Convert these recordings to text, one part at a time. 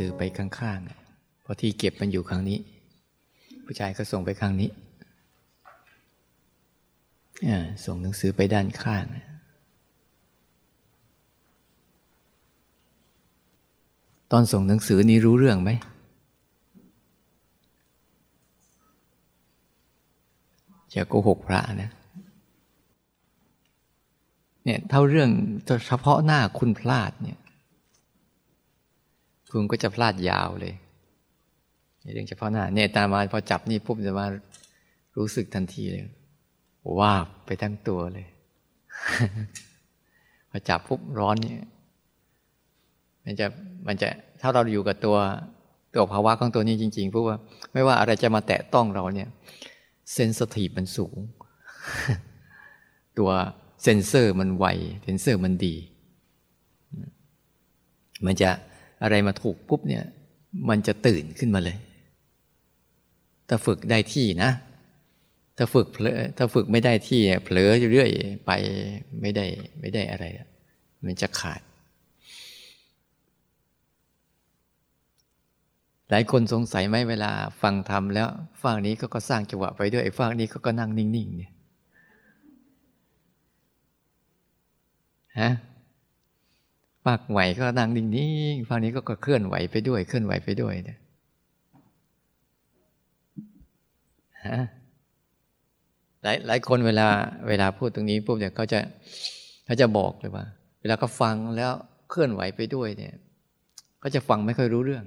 สือไปข้างๆเพราะที่เก็บมันอยู่ข้างนี้ ผู้ชายก็ส่งไปข้างนี้ส่งหนังสือไปด้านข้างตอนส่งหนังสือนี้รู้เรื่องไหม จะโกหกพระนะเนี่ยเท่าเรื่องเฉพาะหน้าคุณพลาดเนี่ย คุณก็จะพลาดยาวเลยเรื่องเฉพาะหน้าเนี่ยตามาพอจับนี่ปุ๊บจะมารู้สึกทันทีเลยว่าไปทั้งตัวเลย พอจับปุ๊บร้อนเนี่ย มันจะมันจะถ้าเราอยู่กับตัวตัวภาวะของตัวนี้จริงๆปุ๊บว่า ไม่ว่าอะไรจะมาแตะต้องเราเนี่ยเซนสทีฟมันสูง ตัวเซนเซอร์มันไวเซนเซอร์มันดี มันจะ อะไรมาถูกปุ๊บเนี่ยมันจะตื่นขึ้นมาเลย ถ้าฝึกได้ที่นะ ถ้าฝึกถ้าฝึกไม่ได้ที่เผลอเรื่อยไปไม่ได้ไม่ได้อะไร มันจะขาด หลายคนสงสัยไหมเวลาฟังธรรมแล้วฝั่งนี้ก็ก็สร้างจังหวะไปด้วยฝั่งนี้ก็ก็นั่งนิ่งๆเนี่ยฮะ ปากไหวก็นั่งนิ่งๆฝั่งนี้ก็เคลื่อนไหวไปด้วย เคลื่อนไหวไปด้วยเนี่ยฮะหลายหลายคนเวลาเวลาพูดตรงนี้ปุ๊บเนี่ยเขาจะเขาจะบอกเลยว่า เวลาเขาฟังแล้วเคลื่อนไหวไปด้วยเนี่ยก็จะฟังไม่ค่อยรู้เรื่อง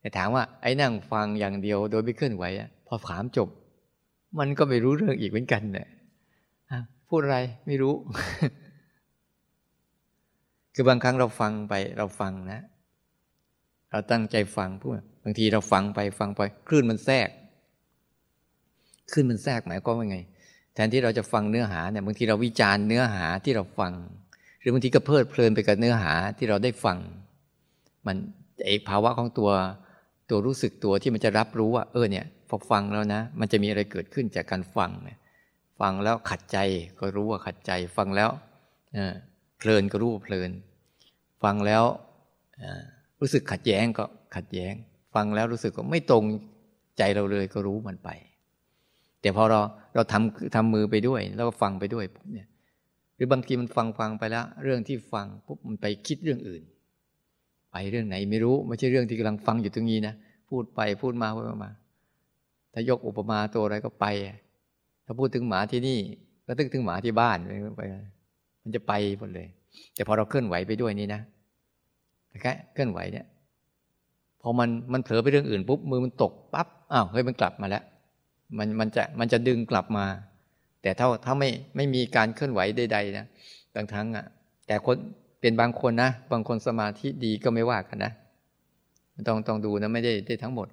แต่ถามว่าไอ้นั่งฟังอย่างเดียวโดยไม่เคลื่อนไหวอะพอถามจบ มันก็ไม่รู้เรื่องอีกเหมือนกันเนี่ยพูดอะไรไม่รู้ คือบางครั้งเราฟังไปเราฟังนะ เราตั้งใจฟังพูดบางทีเราฟังไปฟังไปคลื่นมันแทรกคลื่นมันแทรกหมายความว่าไง แทนที่เราจะฟังเนื้อหาเนี่ยบางทีเราวิจารณ์เนื้อหาที่เราฟัง หรือบางทีก็เพลิดเพลินไปกับเนื้อหาที่เราได้ฟัง มันไอภาวะของตัวตัวรู้สึกตัวที่มันจะรับรู้ว่าเออเนี่ยพอฟังแล้วนะ มันจะมีอะไรเกิดขึ้นจากการฟังเนี่ยฟังแล้วขัดใจก็รู้ว่าขัดใจฟังแล้ว เพลินก็รู้ว่าเพลิน ฟังแล้วรู้สึกขัดแย้งก็ขัดแย้ง ฟังแล้วรู้สึกว่าไม่ตรงใจเราเลยก็รู้มันไป แต่พอเราเราทำทำมือไปด้วย แล้วก็ฟังไปด้วยปุ๊บเนี่ยหรือบางทีมันฟังฟังไปแล้ว เรื่องที่ฟังปุ๊บมันไปคิดเรื่องอื่น ไปเรื่องไหนไม่รู้ไม่ใช่เรื่องที่กำลังฟังอยู่ตรงนี้นะพูดไปพูดมาพูดมา ถ้ายกอุปมาตัวอะไรก็ไป ถ้าพูดถึงหมาที่นี่ ก็ตึกถึงหมาที่บ้านไป มันจะไปหมดเลย แต่พอเราเคลื่อนไหวไปด้วยนี่นะแค่เคลื่อนไหวเนี่ยพอมันมันเผลอไปเรื่องอื่นปุ๊บมือมันตกปั๊บอ้าวเฮ้ยมันกลับมาแล้วมันมันจะมันจะดึงกลับมา แต่ถ้าถ้าไม่ไม่มีการเคลื่อนไหวใดๆนะบางครั้งอะ แต่คนเป็นบางคนนะบางคนสมาธิดีก็ไม่ว่ากันนะต้องต้องดูนะไม่ได้ได้ทั้งหมด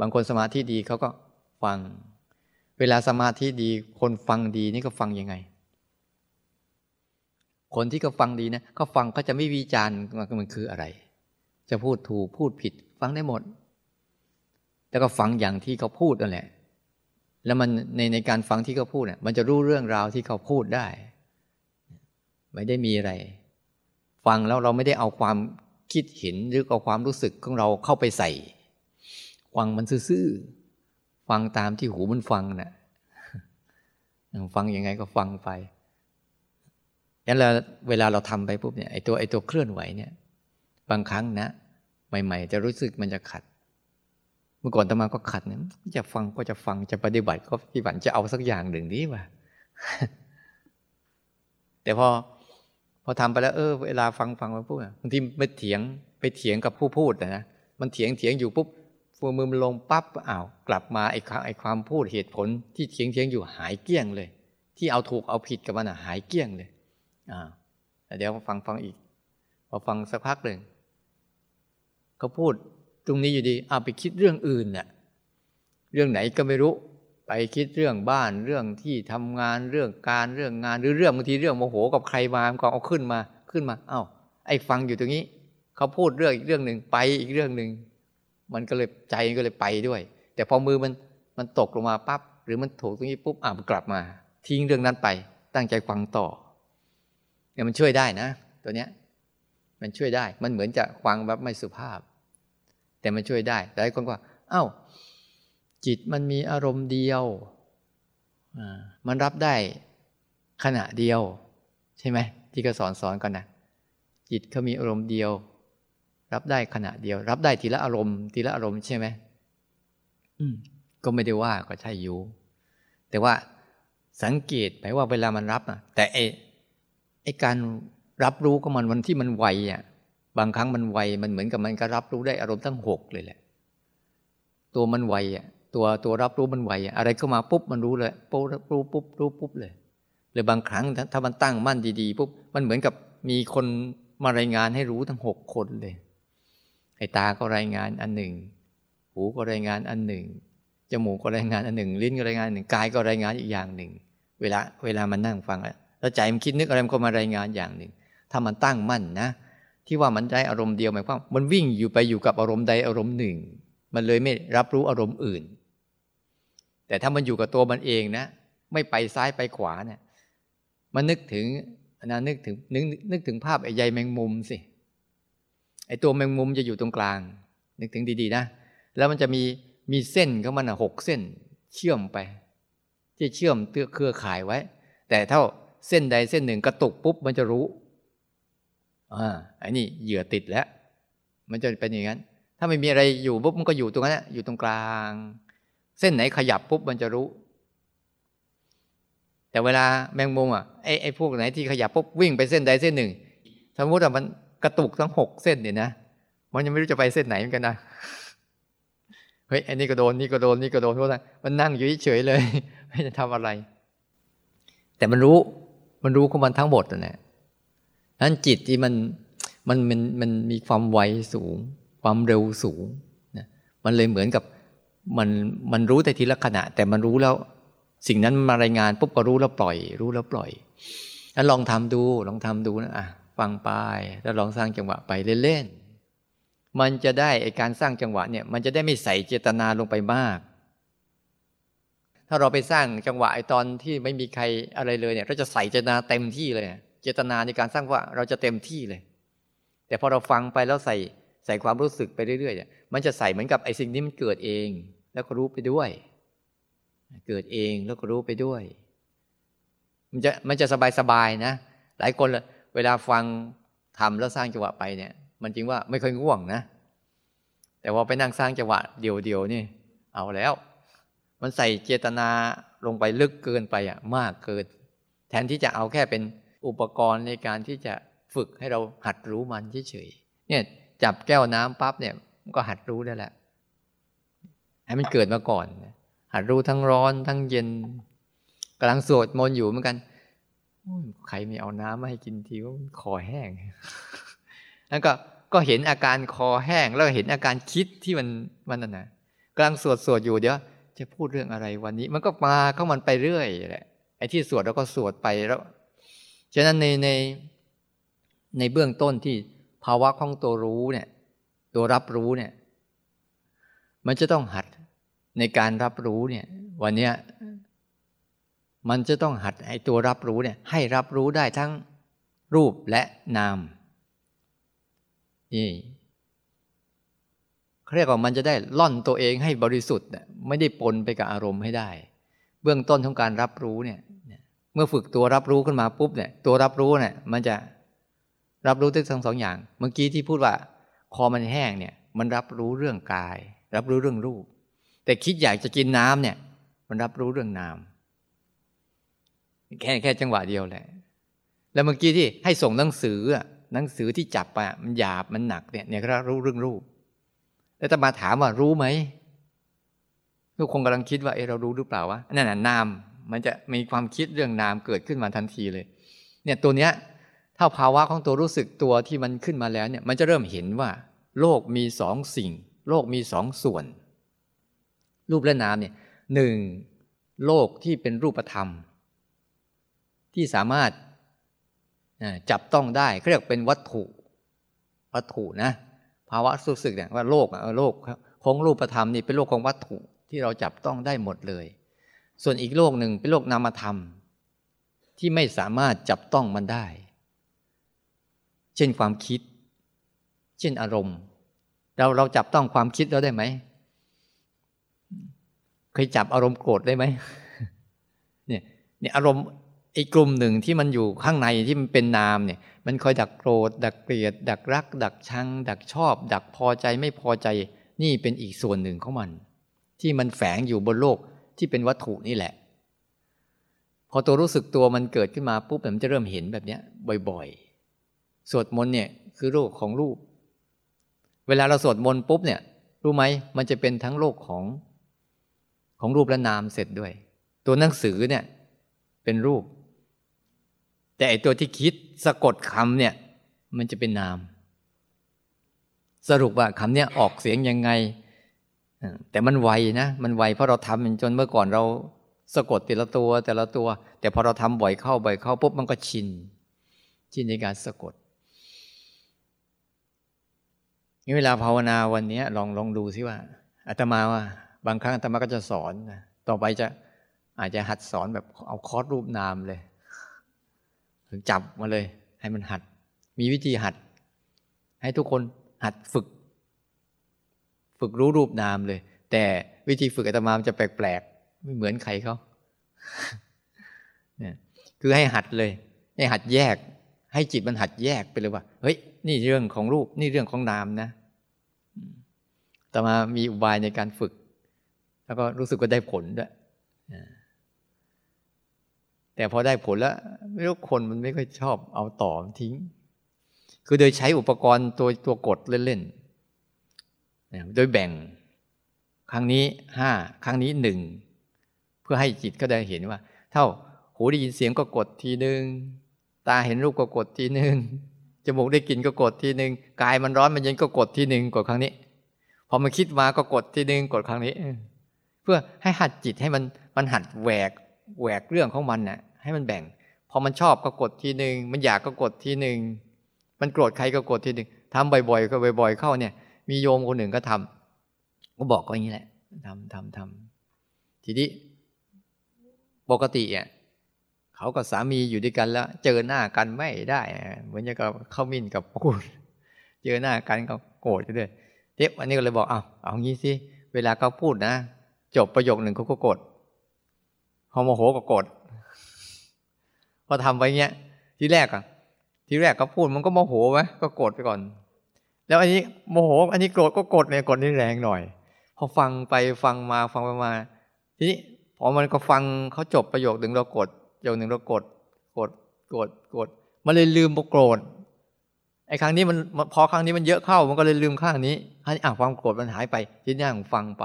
บางคนสมาธิดีเขาก็ฟัง เวลาสมาธิดีคนฟังดีนี่ก็ฟังยังไง คนที่เขาฟังดีนะเขาฟังเขาจะไม่วิจารณ์มันคืออะไร จะพูดถูกพูดผิด ฟังได้หมด แล้วก็ฟังอย่างที่เขาพูดนั่นแหละ แล้วมันในในการฟังที่เขาพูดเนี่ยมันจะรู้เรื่องราวที่เขาพูดได้ ไม่ได้มีอะไร ฟังแล้วเราไม่ได้เอาความคิดเห็นหรือเอาความรู้สึกของเราเข้าไปใส่ ฟังมันซื่อฟังตามที่หูมันฟังนะ่ะ ฟังยังไงก็ฟังไป ยันเราเวลาเราทำไปปุ๊บเนี่ยไอตัวไอตัวเคลื่อนไหวเนี่ย บางครั้งนะ ใหม่ ๆ จะรู้สึกมันจะขัด เมื่อก่อนตมาก็ขัดเนี่ยจะฟังก็จะฟังจะปฏิบัติก็ปฏิบัติจะเอาสักอย่างหนึ่งนี้ว่ะแต่พอพอทำไปแล้ว เออ เวลาฟังฟังมาปุ๊บบางทีไปเถียงไปเถียงกับผู้พูดนะมันเถียงเถียงอยู่ปุ๊บพอมือมันลงปั๊บอ้าวกลับมาไอ้ไอ้ความพูดเหตุผลที่เทียงเทียงอยู่หายเกี้ยงเลย ที่เอาถูกเอาผิดกับมันอะหายเกี้ยงเลย เดี๋ยวฟังฟังอีกพอฟังสักพักหนึ่งเขาพูดตรงนี้อยู่ดีเอาไปคิดเรื่องอื่นเนี่ยเรื่องไหนก็ไม่รู้ ไปคิดเรื่องบ้านเรื่องที่ทำงานเรื่องการเรื่องงานหรือเรื่องบางทีเรื่องโมโหกับใครมาก็เอาขึ้นมาขึ้นมา เอา้า ไอ้ฟังอยู่ตรงนี้เขาพูดเรื่องอีกเรื่องหนึ่งไปอีกเรื่องหนึ่งมันก็เลยใจก็เลยไปด้วย แต่พอมือมันมันตกลงมาปั๊บหรือมันถูกตรงนี้ปุ๊บอะมันกลับมา ทิ้งเรื่องนั้นไป ตั้งใจฟังต่อ เนี่ยมันช่วยได้นะ ตัวเนี้ย มันช่วยได้ มันเหมือนจะฟังแบบไม่สุภาพ แต่มันช่วยได้หลายคนว่าอา้าวจิตมันมีอารมณ์เดียวมันรับได้ขณะเดียว ใช่ไหมที่ก็สอนสอนกันนะจิตเขามีอารมณ์เดียว รับได้ขณะเดียว รับได้ทีละอารมณ์ทีละอารมณ์ใช่ไหมอืม ก็ไม่ได้ว่าก็ใช่อยู่แต่ว่าสังเกตไปว่าเวลามันรับอะแต่ไอ ไอการรับรู้ก็มันวันที่มันไวอะบางครั้งมันไวมันเหมือนกับมันก็รับรู้ได้อารมณ์ทั้งหกเลยแหละ ตัวมันไวอะตัวตัวรับรู้มันไวอะอะไรเข้ามาปุ๊บมันรู้เลยปุ๊บรู้ปุ๊บรู้ปุ๊บเลยหรือบางครั้งถ้ามันตั้งมั่นดีๆปุ๊บมันเหมือนกับมีคนมารายงานให้รู้ทั้งหกคนเลยไอ้ตาก็รายงานอันหนึ่ง หูก็รายงานอันหนึ่งจมูกก็รายงานอันหนึ่ง ลิ้นก็รายงานหนึ่งกายก็รายงานอีกอย่างหนึ่ง เวลาเวลามันนั่งฟัง แล้วใจมันคิดนึกอะไรมันก็มารายงานอย่างหนึ่ง ถ้ามันตั้งมั่นนะ ที่ว่ามันได้อารมณ์เดียวหมายความมันวิ่งอยู่ไปอยู่กับอารมณ์ใดอารมณ์หนึ่ง มันเลยไม่รับรู้อารมณ์อื่น แต่ถ้ามันอยู่กับตัวมันเองนะ ไม่ไปซ้ายไปขวาเนี่ยมันนึกถึงนะนึกถึงนึกนึกถึงภาพไอ้ใยแมงมุมสิไอ้ตัวแมงมุมจะอยู่ตรงกลาง นึกถึงดีๆนะ แล้วมันจะมีมีเส้นของมันอะหกเส้น เชื่อมไป ที่เชื่อมเตื้อเครือข่ายไว้ แต่เท่า เส้นใดเส้นหนึ่งกระตุกปุ๊บมันจะรู้อ่าอันนี้เหยื่อติดแล้ว มันจะเป็นอย่างนั้น ถ้าไม่มีอะไรอยู่ปุ๊บมันก็อยู่ตรงนั้นอยู่ตรงกลาง เส้นไหนขยับปุ๊บมันจะรู้ แต่เวลาแมงมุมอะไอ้ไอ้พวกไหนที่ขยับปุ๊บวิ่งไปเส้นใดเส้นหนึ่ง สมมติว่ามันกระตุกทั้งหกเส้นเนี่ยนะมันยังไม่รู้จะไปเส้นไหนเหมือนกันนะเฮ้ยอันนี้ก็โดนนี่ก็โดนนี่ก็โดนเพราะอะไรมันนั่งอยู่เฉยเลย ไม่จะทำอะไร แต่มันรู้ มันรู้ของมันทั้งหมดนะนั้นจิตที่มันมันมันมันมีความไวสูง ความเร็วสูงนะมันเลยเหมือนกับมันมันรู้แต่ทีละขณะ แต่มันรู้แล้ว สิ่งนั้นมารายงานปุ๊บก็รู้แล้วปล่อย รู้แล้วปล่อยแล้วลองทำดูลองทำดูนะอะฟังไปแล้วลองสร้างจังหวะไปเล่นๆมันจะได้ไอการสร้างจังหวะเนี่ย มันจะได้ไม่ใส่เจตนาลงไปมาก ถ้าเราไปสร้างจังหวะไอตอนที่ไม่มีใครอะไรเลยเนี่ย เราจะใส่เจตนาเต็มที่เลย เจตนาในการสร้างว่าเราจะเต็มที่เลย แต่พอเราฟังไปแล้วใส่ใส่ความรู้สึกไปเรื่อยๆเนี่ยมันจะใส่เหมือนกับไอสิ่งนี้มันเกิดเอง แล้วก็รู้ไปด้วย เกิดเองแล้วก็รู้ไปด้วย มันจะมันจะสบายสบายนะ หลายคนเวลาฟังทำแล้วสร้างจังหวะไปเนี่ย มันจริงว่าไม่ค่อยง่วงนะ แต่ว่าไปนั่งสร้างจังหวะเดียวๆนี่ เอาแล้ว มันใส่เจตนาลงไปลึกเกินไปอะมากเกิน แทนที่จะเอาแค่เป็นอุปกรณ์ในการที่จะฝึกให้เราหัดรู้มันเฉยๆเนี่ยจับแก้วน้ำปั๊บเนี่ยมันก็หัดรู้ได้แหละให้มันเกิดมาก่อน หัดรู้ทั้งร้อนทั้งเย็นกำลังสวดมนต์อยู่เหมือนกันใครไม่เอาน้ำมาให้กินทีก็คอแห้งแล้วก็ก็เห็นอาการคอแห้งแล้วเห็นอาการคิดที่มันมันนั่นนะกำลังสวดสวดอยู่เดี๋ยว จะพูดเรื่องอะไรวันนี้ มันก็มาเข้ามันไปเรื่อยแหละไอ้ที่สวดเราก็สวดไปแล้วฉะนั้นในในในเบื้องต้นที่ภาวะของตัวรู้เนี่ย ตัวรับรู้เนี่ย มันจะต้องหัดในการรับรู้เนี่ย วันนี้มันจะต้องหัดไอ้ตัวรับรู้เนี่ย ให้รับรู้ได้ทั้งรูปและนามนี่ เรียกว่ามันจะได้ล่อนตัวเองให้บริสุทธิ์ไม่ได้ปนไปกับอารมณ์ให้ได้ เบื้องต้นของการรับรู้เนี่ย เมื่อฝึกตัวรับรู้ขึ้นมาปุ๊บเนี่ย ตัวรับรู้เนี่ย มันจะรับรู้ทั้งสองอย่าง เมื่อกี้ที่พูดว่า คอมันแห้งเนี่ย มันรับรู้เรื่องกาย รับรู้เรื่องรูป แต่คิดอยากจะกินน้ำเนี่ย มันรับรู้เรื่องน้ำแค่แค่จังหวะเดียวแหละแล้วเมื่อกี้ที่ให้ส่งหนังสือหนังสือที่จับไปมันหยาบมันหนักเนี่ยเนี่ยก็รู้เรื่องรูป แล้วตมาถามว่ารู้ไหมทุกคงกำลังคิดว่าเออเรารู้หรือเปล่าวะนั่นน่ะนามมันจะมีความคิดเรื่องนามเกิดขึ้นมาทันทีเลย เนี่ยตัวเนี้ยถ้าภาวะของตัวรู้สึกตัวที่มันขึ้นมาแล้วเนี่ยมันจะเริ่มเห็นว่า โลกมีสองสิ่ง โลกมีสองส่วน รูปและนามเนี่ยหนึ่งโลกที่เป็นรูปธรรม ที่สามารถจับต้องได้เรียกเป็นวัตถุ วัตถุนะ ภาวะสุสึกเนี่ยว่าโลกโลกของรูปธรรมนี่เป็นโลกของวัตถุที่เราจับต้องได้หมดเลย ส่วนอีกโลกหนึ่งเป็นโลกนามธรรม ที่ไม่สามารถจับต้องมันได้ เช่นความคิด เช่นอารมณ์ เราเราจับต้องความคิดเราได้ไหมเคยจับอารมณ์โกรธได้ไหมเนี่ยเนี่ยอารมณ์ไอ้กลุ่มหนึ่งที่มันอยู่ข้างในที่มันเป็นนามเนี่ย มันคอยดักโกรธ ดักเกลียด ดักรัก ดักชัง ดักชอบ ดักพอใจไม่พอใจ นี่เป็นอีกส่วนหนึ่งของมัน ที่มันแฝงอยู่บนโลกที่เป็นวัตถุนี่แหละ พอตัวรู้สึกตัวมันเกิดขึ้นมาปุ๊บมันจะเริ่มเห็นแบบนี้บ่อยๆ สวดมนต์เนี่ยคือโลกของรูป เวลาเราสวดมนต์ปุ๊บเนี่ยรู้ไหมมันจะเป็นทั้งโลกของของรูปและนามเสร็จด้วย ตัวหนังสือเนี่ยเป็นรูป แต่ไอตัวที่คิดสะกดคำเนี่ยมันจะเป็นนาม สรุปว่าคำเนี้ยออกเสียงยังไง แต่มันไวนะ มันไวเพราะเราทำจนเมื่อก่อนเราสะกดแต่ละตัวแต่ละตัว แต่พอเราทำบ่อยเข้าบ่อยเข้าปุ๊บมันก็ชิน ชินในการสะกดนี่เวลาภาวนาวันนี้ลองลองดูซิว่าอาตมาว่า บางครั้งอาตมาก็จะสอน ต่อไปจะอาจจะหัดสอนแบบเอาคอร์สรูปนามเลย ถึงจับมาเลย ให้มันหัด มีวิธีหัด ให้ทุกคนหัดฝึก ฝึกรู้รูปนามเลย แต่วิธีฝึกอาตมาจะแปลกๆ ไม่เหมือนใครเขาเนี่ยคือให้หัดเลย ให้หัดแยก ให้จิตมันหัดแยกไปเลยว่า เฮ้ย นี่เรื่องของรูป นี่เรื่องของนามนะแต่มามีอุบายในการฝึก แล้วก็รู้สึกว่าได้ผลด้วย แต่พอได้ผลแล้วไม่รู้คนมันไม่ค่อยชอบเอาต่อทิ้ง คือโดยใช้อุปกรณ์ตัวตัวกดเล่นๆโดยแบ่ง ครั้งนี้ห้าครั้งนี้หนึ่งเพื่อให้จิตก็ได้เห็นว่า เท่าหูได้ยินเสียงก็กดทีหนึ่งตาเห็นรูปก็กดทีหนึ่งจมูกได้กลิ่นก็กดทีหนึ่งกายมันร้อนมันเย็นก็กดทีหนึ่งกดครั้งนี้พอมันคิดมาก็กดทีหนึ่งกดครั้งนี้ เพื่อให้หัดจิตให้มันมันหัดแหวกแหวกเรื่องของมันน่ะ ให้มันแบ่ง พอมันชอบก็กดทีหนึ่งมันอยากก็กดทีหนึ่งมันโกรธใครก็กดทีหนึ่งทำบ่อยๆก็บ่อย ๆ เข้าเนี่ย มีโยมคนหนึ่งก็ทำก็บอกก็อย่างนี้แหละทำทำทำทีนี้ปกติอะเขากับสามีอยู่ด้วยกันแล้ว เจอหน้ากันไม่ได้เหมือนกับเข้ามินกับพูดเจอหน้ากันก็โกรธด้วยเทปวันนี้ก็เลยบอกเอาเอางี้สิเวลาเขาพูดนะจบประโยคหนึ่งเขาก็กดพอโมโหก็กด พอทำไปเงี้ย ทีแรกอะทีแรกก็พูดมันก็โมโหไหมก็โกดไปก่อน แล้วอันนี้โมโห อันนี้โกรธก็โกดเนี่ยกดนี่แรงหน่อย พอฟังไปฟังมาฟังไปมา ทีนี้พอมันก็ฟังเขาจบประโยคหนึ่งเรากดประโยคหนึ่งเรากดกดกดกดมันเลยลืมโกรธไอ้ครั้งนี้มันพอครั้งนี้มันเยอะเข้ามันก็เลยลืมข้างนี้อันนี้อะความโกรธมันหายไปที่นั่งฟังไป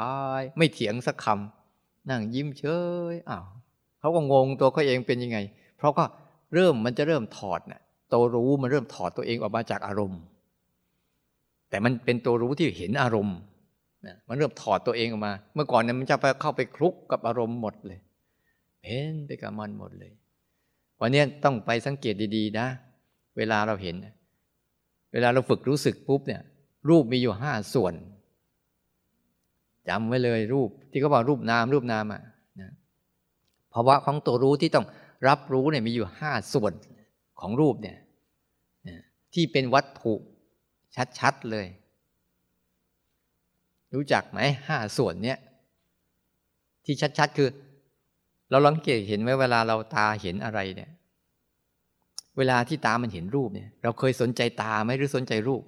ไม่เถียงสักคำนั่งยิ้มเฉยอ้าวเขาก็งงตัวเขาเองเป็นยังไง ราะก็เริ่มมันจะเริ่มถอดนะตัวรู้มันเริ่มถอดตัวเองออกมาจากอารมณ์ แต่มันเป็นตัวรู้ที่เห็นอารมณ์มันเริ่มถอดตัวเองออกมา เมื่อก่อนเนี่ยมันจะไปเข้าไปคลุกกับอารมณ์หมดเลย เห็นไปกับมันหมดเลย วันนี้ต้องไปสังเกตดีๆ นะ เวลาเราเห็น เวลาเราฝึกรู้สึกปุ๊บเนี่ย รูปมีอยู่ห้าส่วนจำไว้เลยรูปที่เขาบอกรูปนามรูปนามอะนะภาวะของตัวรู้ที่ต้อง รับรู้เนี่ยมีอยู่ห้าส่วนของรูปเนี่ยที่เป็นวัตถุชัดๆเลย รู้จักไหมห้าส่วนเนี้ยที่ชัดๆคือ เราลังเกตเห็นไหมเวลาเราตาเห็นอะไรเนี่ย เวลาที่ตามันเห็นรูปเนี่ย เราเคยสนใจตาไหมหรือสนใจรูป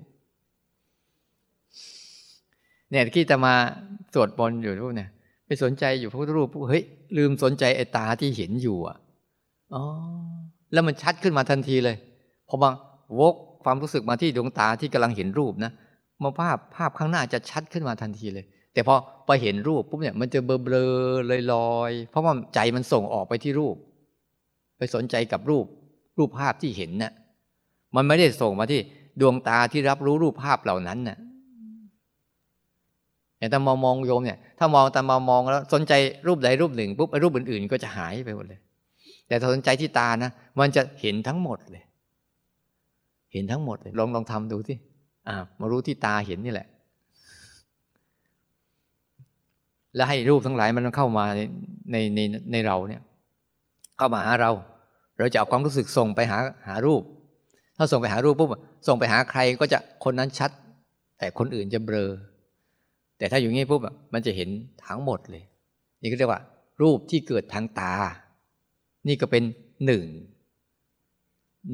เนี่ยที่จะมาสวดบนอยู่รูปเนี่ยไปสนใจอยู่พระพุทธรูปเฮ้ยลืมสนใจไอ้ตาที่เห็นอยู่อะ อ๋อแล้วมันชัดขึ้นมาทันทีเลยพอมาวกความรู้สึกมาที่ดวงตาที่กำลังเห็นรูปนะมาภาพภาพข้างหน้าจะชัดขึ้นมาทันทีเลย แต่พอไปเห็นรูปปุ๊บเนี่ยมันจะเบลอเบลอยลอยเพราะว่าใจมันส่งออกไปที่รูป ไปสนใจกับรูป รูปภาพที่เห็นนะ่ะมันไม่ได้ส่งมาที่ดวงตาที่รับรู้รูปภาพเหล่านั้นนะ่ะอย่างตามองมองโยมเนี่ย ถ้ามองตามมองแล้วสนใจรูปใดรูปหนึ่งปุ๊บรูปอื่นๆ ก็จะหายไปหมดเลย แต่ถ้าสนใจที่ตานะ มันจะเห็นทั้งหมดเลย เห็นทั้งหมดเลย ลองลองทำดูที่อ่ามารู้ที่ตาเห็นนี่แหละ แล้วให้รูปทั้งหลายมันเข้ามาในในในในเราเนี่ย เข้ามาหาเรา เราจะเอาความรู้สึกส่งไปหาหารูป ถ้าส่งไปหารูปปุ๊บส่งไปหาใครก็จะคนนั้นชัด แต่คนอื่นจะเบลอ แต่ถ้าอยู่งี้ปุ๊บมันจะเห็นทั้งหมดเลย นี่ก็เรียกว่า รูปที่เกิดทางตา นี่ก็เป็นหนึ่ง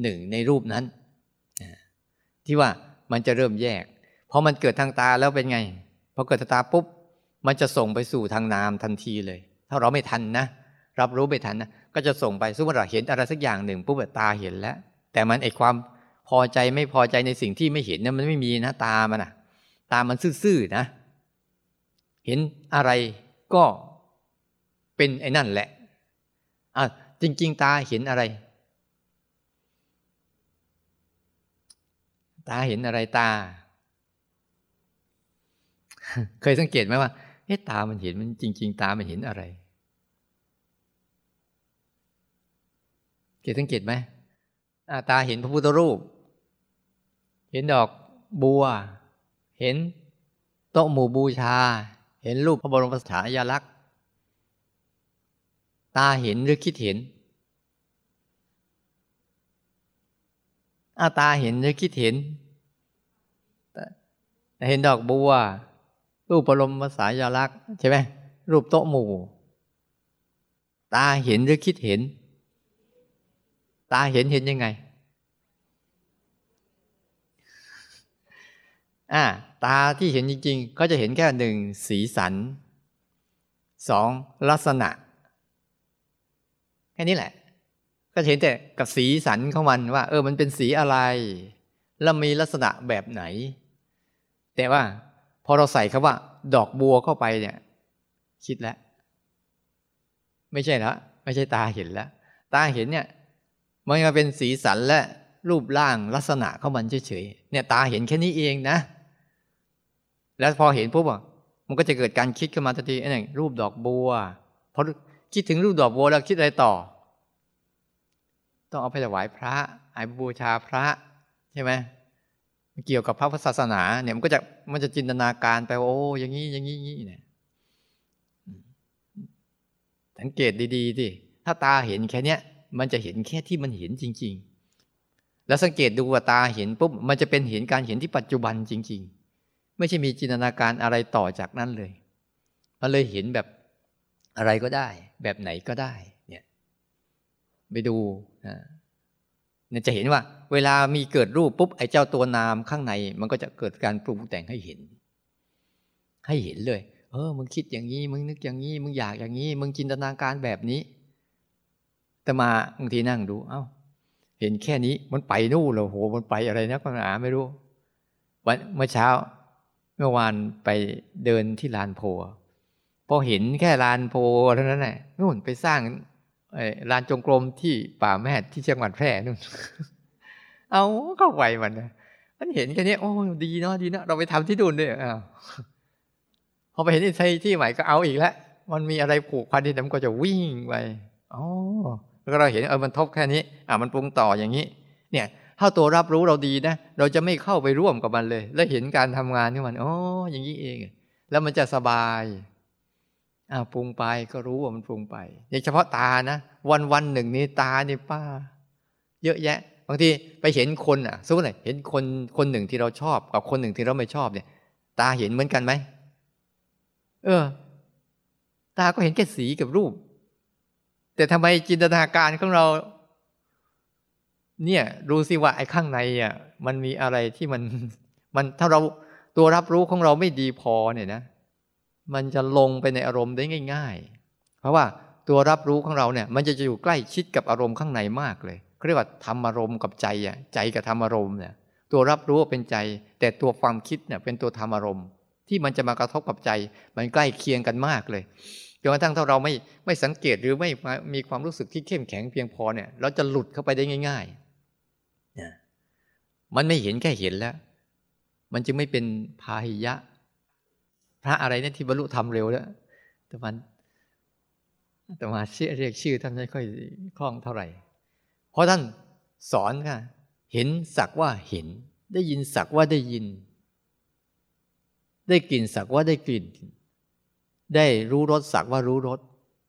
หนึ่งในรูปนั้น ที่ว่ามันจะเริ่มแยกพอมันเกิดทางตาแล้วเป็นไงพอเกิดทางตาปุ๊บ มันจะส่งไปสู่ทางนามทันทีเลย ถ้าเราไม่ทันนะรับรู้ไม่ทันนะก็จะส่งไปสมมติเราเห็นอะไรสักอย่างหนึ่งปุ๊บตาเห็นแล้ว แต่มันไอความพอใจไม่พอใจในสิ่งที่ไม่เห็นเนี่ยมันไม่มีนะตามันอะตามันซื่อๆนะ เห็นอะไรก็เป็นไอ้นั่นแหละอะ จริง ๆ ตาเห็นอะไร ตาเห็นอะไรตา เคยสังเกตไหมว่าเอ๊ะตามันเห็นมันจริง ๆ ตามันเห็นอะไรเกตสังเกตไหมตาเห็นพระพุทธรูป เห็นดอกบัว เห็นโต๊ะหมู่บูชา เห็นรูปพระบรมสถานยาลักษณ์ ตาเห็นหรือคิดเห็น อาตาเห็นหรือคิดเห็น เห็นดอกบัว รูปบรมสายาลักษ์ใช่ไหมรูปโต๊ะหมู่ ตาเห็นหรือคิดเห็น ตาเห็นเห็นยังไง อ่า ตาที่เห็นจริง ๆ ก็จะเห็นแค่หนึ่งสีสันสองลักษณะ แค่นี้แหละ ก็เห็นแต่กับสีสันของมันว่า เออมันเป็นสีอะไร แล้วมีลักษณะแบบไหน แต่ว่าพอเราใส่คำว่า ดอกบัวเข้าไปเนี่ย คิดแล้ว ไม่ใช่แล้วไม่ใช่ตาเห็นแล้ว ตาเห็นเนี่ยมันมาเป็นสีสันและรูปร่างลักษณะของมันเฉยๆเนี่ยตาเห็นแค่นี้เองนะ แล้วพอเห็นปุ๊บอะมันก็จะเกิดการคิดขึ้นมาทันทีไอ้นี่รูปดอกบัวพอคิดถึงรูปดอกบัวแล้วคิดอะไรต่อ ต้องเอาไปถวายพระอายบูชาพระใช่ไหมเกี่ยวกับพระพุทธศาสนาเนี่ยมันก็จะมันจะจินตนาการไปโอ้อย่างนี้อย่างนี้ย่างนี้เนี่ยสังเกตดีๆดิถ้าตาเห็นแค่เนี้ยมันจะเห็นแค่ที่มันเห็นจริง ๆ แล้วสังเกตดูว่าตาเห็นปุ๊บมันจะเป็นเห็นการเห็นที่ปัจจุบันจริง ๆ ไม่ใช่มีจินตนาการอะไรต่อจากนั้นเลยมันเลยเห็นแบบอะไรก็ได้ แบบไหนก็ได้ ไปดูนะจะเห็นว่า เวลามีเกิดรูปปุ๊บไอ้เจ้าตัวนามข้างใน มันก็จะเกิดการปรุงแต่งให้เห็น ให้เห็นเลย เออ มึงคิดอย่างนี้ มึงนึกอย่างนี้ มึงอยากอย่างนี้ มึงจินตนาการแบบนี้ แต่มาบางทีนั่งดู เอา้า เห็นแค่นี้ มันไปนู่นเลยโห มันไปอะไรนะก็หาไม่รู้ วันเมื่อเช้า เมื่อวานไปเดินที่ลานโพพอเห็นแค่ลานโพเท่านั้นแหละนู่นไปสร้าง ลานจงกรมที่ป่าแม่ที่เชียงใหม่แพร่นู่น เอาเข้าไปมันนะมันเห็นแค่นี้โอ้ดีเนาะดีเนาะเราไปทำที่ดูนด้วยอ้าวพอไปเห็นที่ที่ใหม่ก็เอาอีกแล้วมันมีอะไรผูกพันที่นั่นก็จะวิ่งไปอ๋อแล้วเราเห็นเออมันทบแค่นี้ อะมันปรุงต่ออย่างนี้ เนี่ยถ้าตัวรับรู้เราดีนะเราจะไม่เข้าไปร่วมกับมันเลย แล้วเห็นการทำงานของมันอ๋ออย่างนี้เอง แล้วมันจะสบาย อ่าปรุงไปก็รู้ว่ามันปรุงไปอย่างเฉพาะตานะวันวันหนึ่งนี้ตานี่ป้า เยอะแยะ บางทีไปเห็นคนอะสู้หน่อยเห็นคนคนหนึ่งที่เราชอบกับคนหนึ่งที่เราไม่ชอบเนี่ย ตาเห็นเหมือนกันไหมเออ ตาก็เห็นแค่สีกับรูป แต่ทำไมจินตนาการของเรา เนี่ยรู้สิว่าไอ้ข้างในอะมันมีอะไรที่มันมันถ้าเราตัวรับรู้ของเราไม่ดีพอเนี่ยนะ มันจะลงไปในอารมณ์ได้ง่าย ๆ เพราะว่าตัวรับรู้ของเราเนี่ย มันจะอยู่ใกล้ชิดกับอารมณ์ข้างในมากเลยเรียกว่าธรรมอารมณ์กับใจอะใจกับธรรมอารมณ์เนี่ย ตัวรับรู้เป็นใจ แต่ตัวความคิดเนี่ยเป็นตัวธรรมอารมณ์ที่มันจะมากระทบกับใจ มันใกล้เคียงกันมากเลยจนกระทั่งถ้าเราไม่ไม่สังเกตหรือไม่มีความรู้สึกที่เข้มแข็งเพียงพอเนี่ย เราจะหลุดเข้าไปได้ง่ายๆนะมันไม่เห็นแค่เห็นแล้ว มันจึงไม่เป็นพาหิยะ พระอะไรเนี่ยที่บรรลุธรรมเร็วแล้วแต่มันแต่มาเชื่อเรียกชื่อท่านไม่ค่อยคล่องเท่าไหร่ เพราะท่านสอนค่ะ เห็นสักว่าเห็น ได้ยินสักว่าได้ยิน ได้กลิ่นสักว่าได้กลิ่น ได้รู้รสสักว่ารู้รส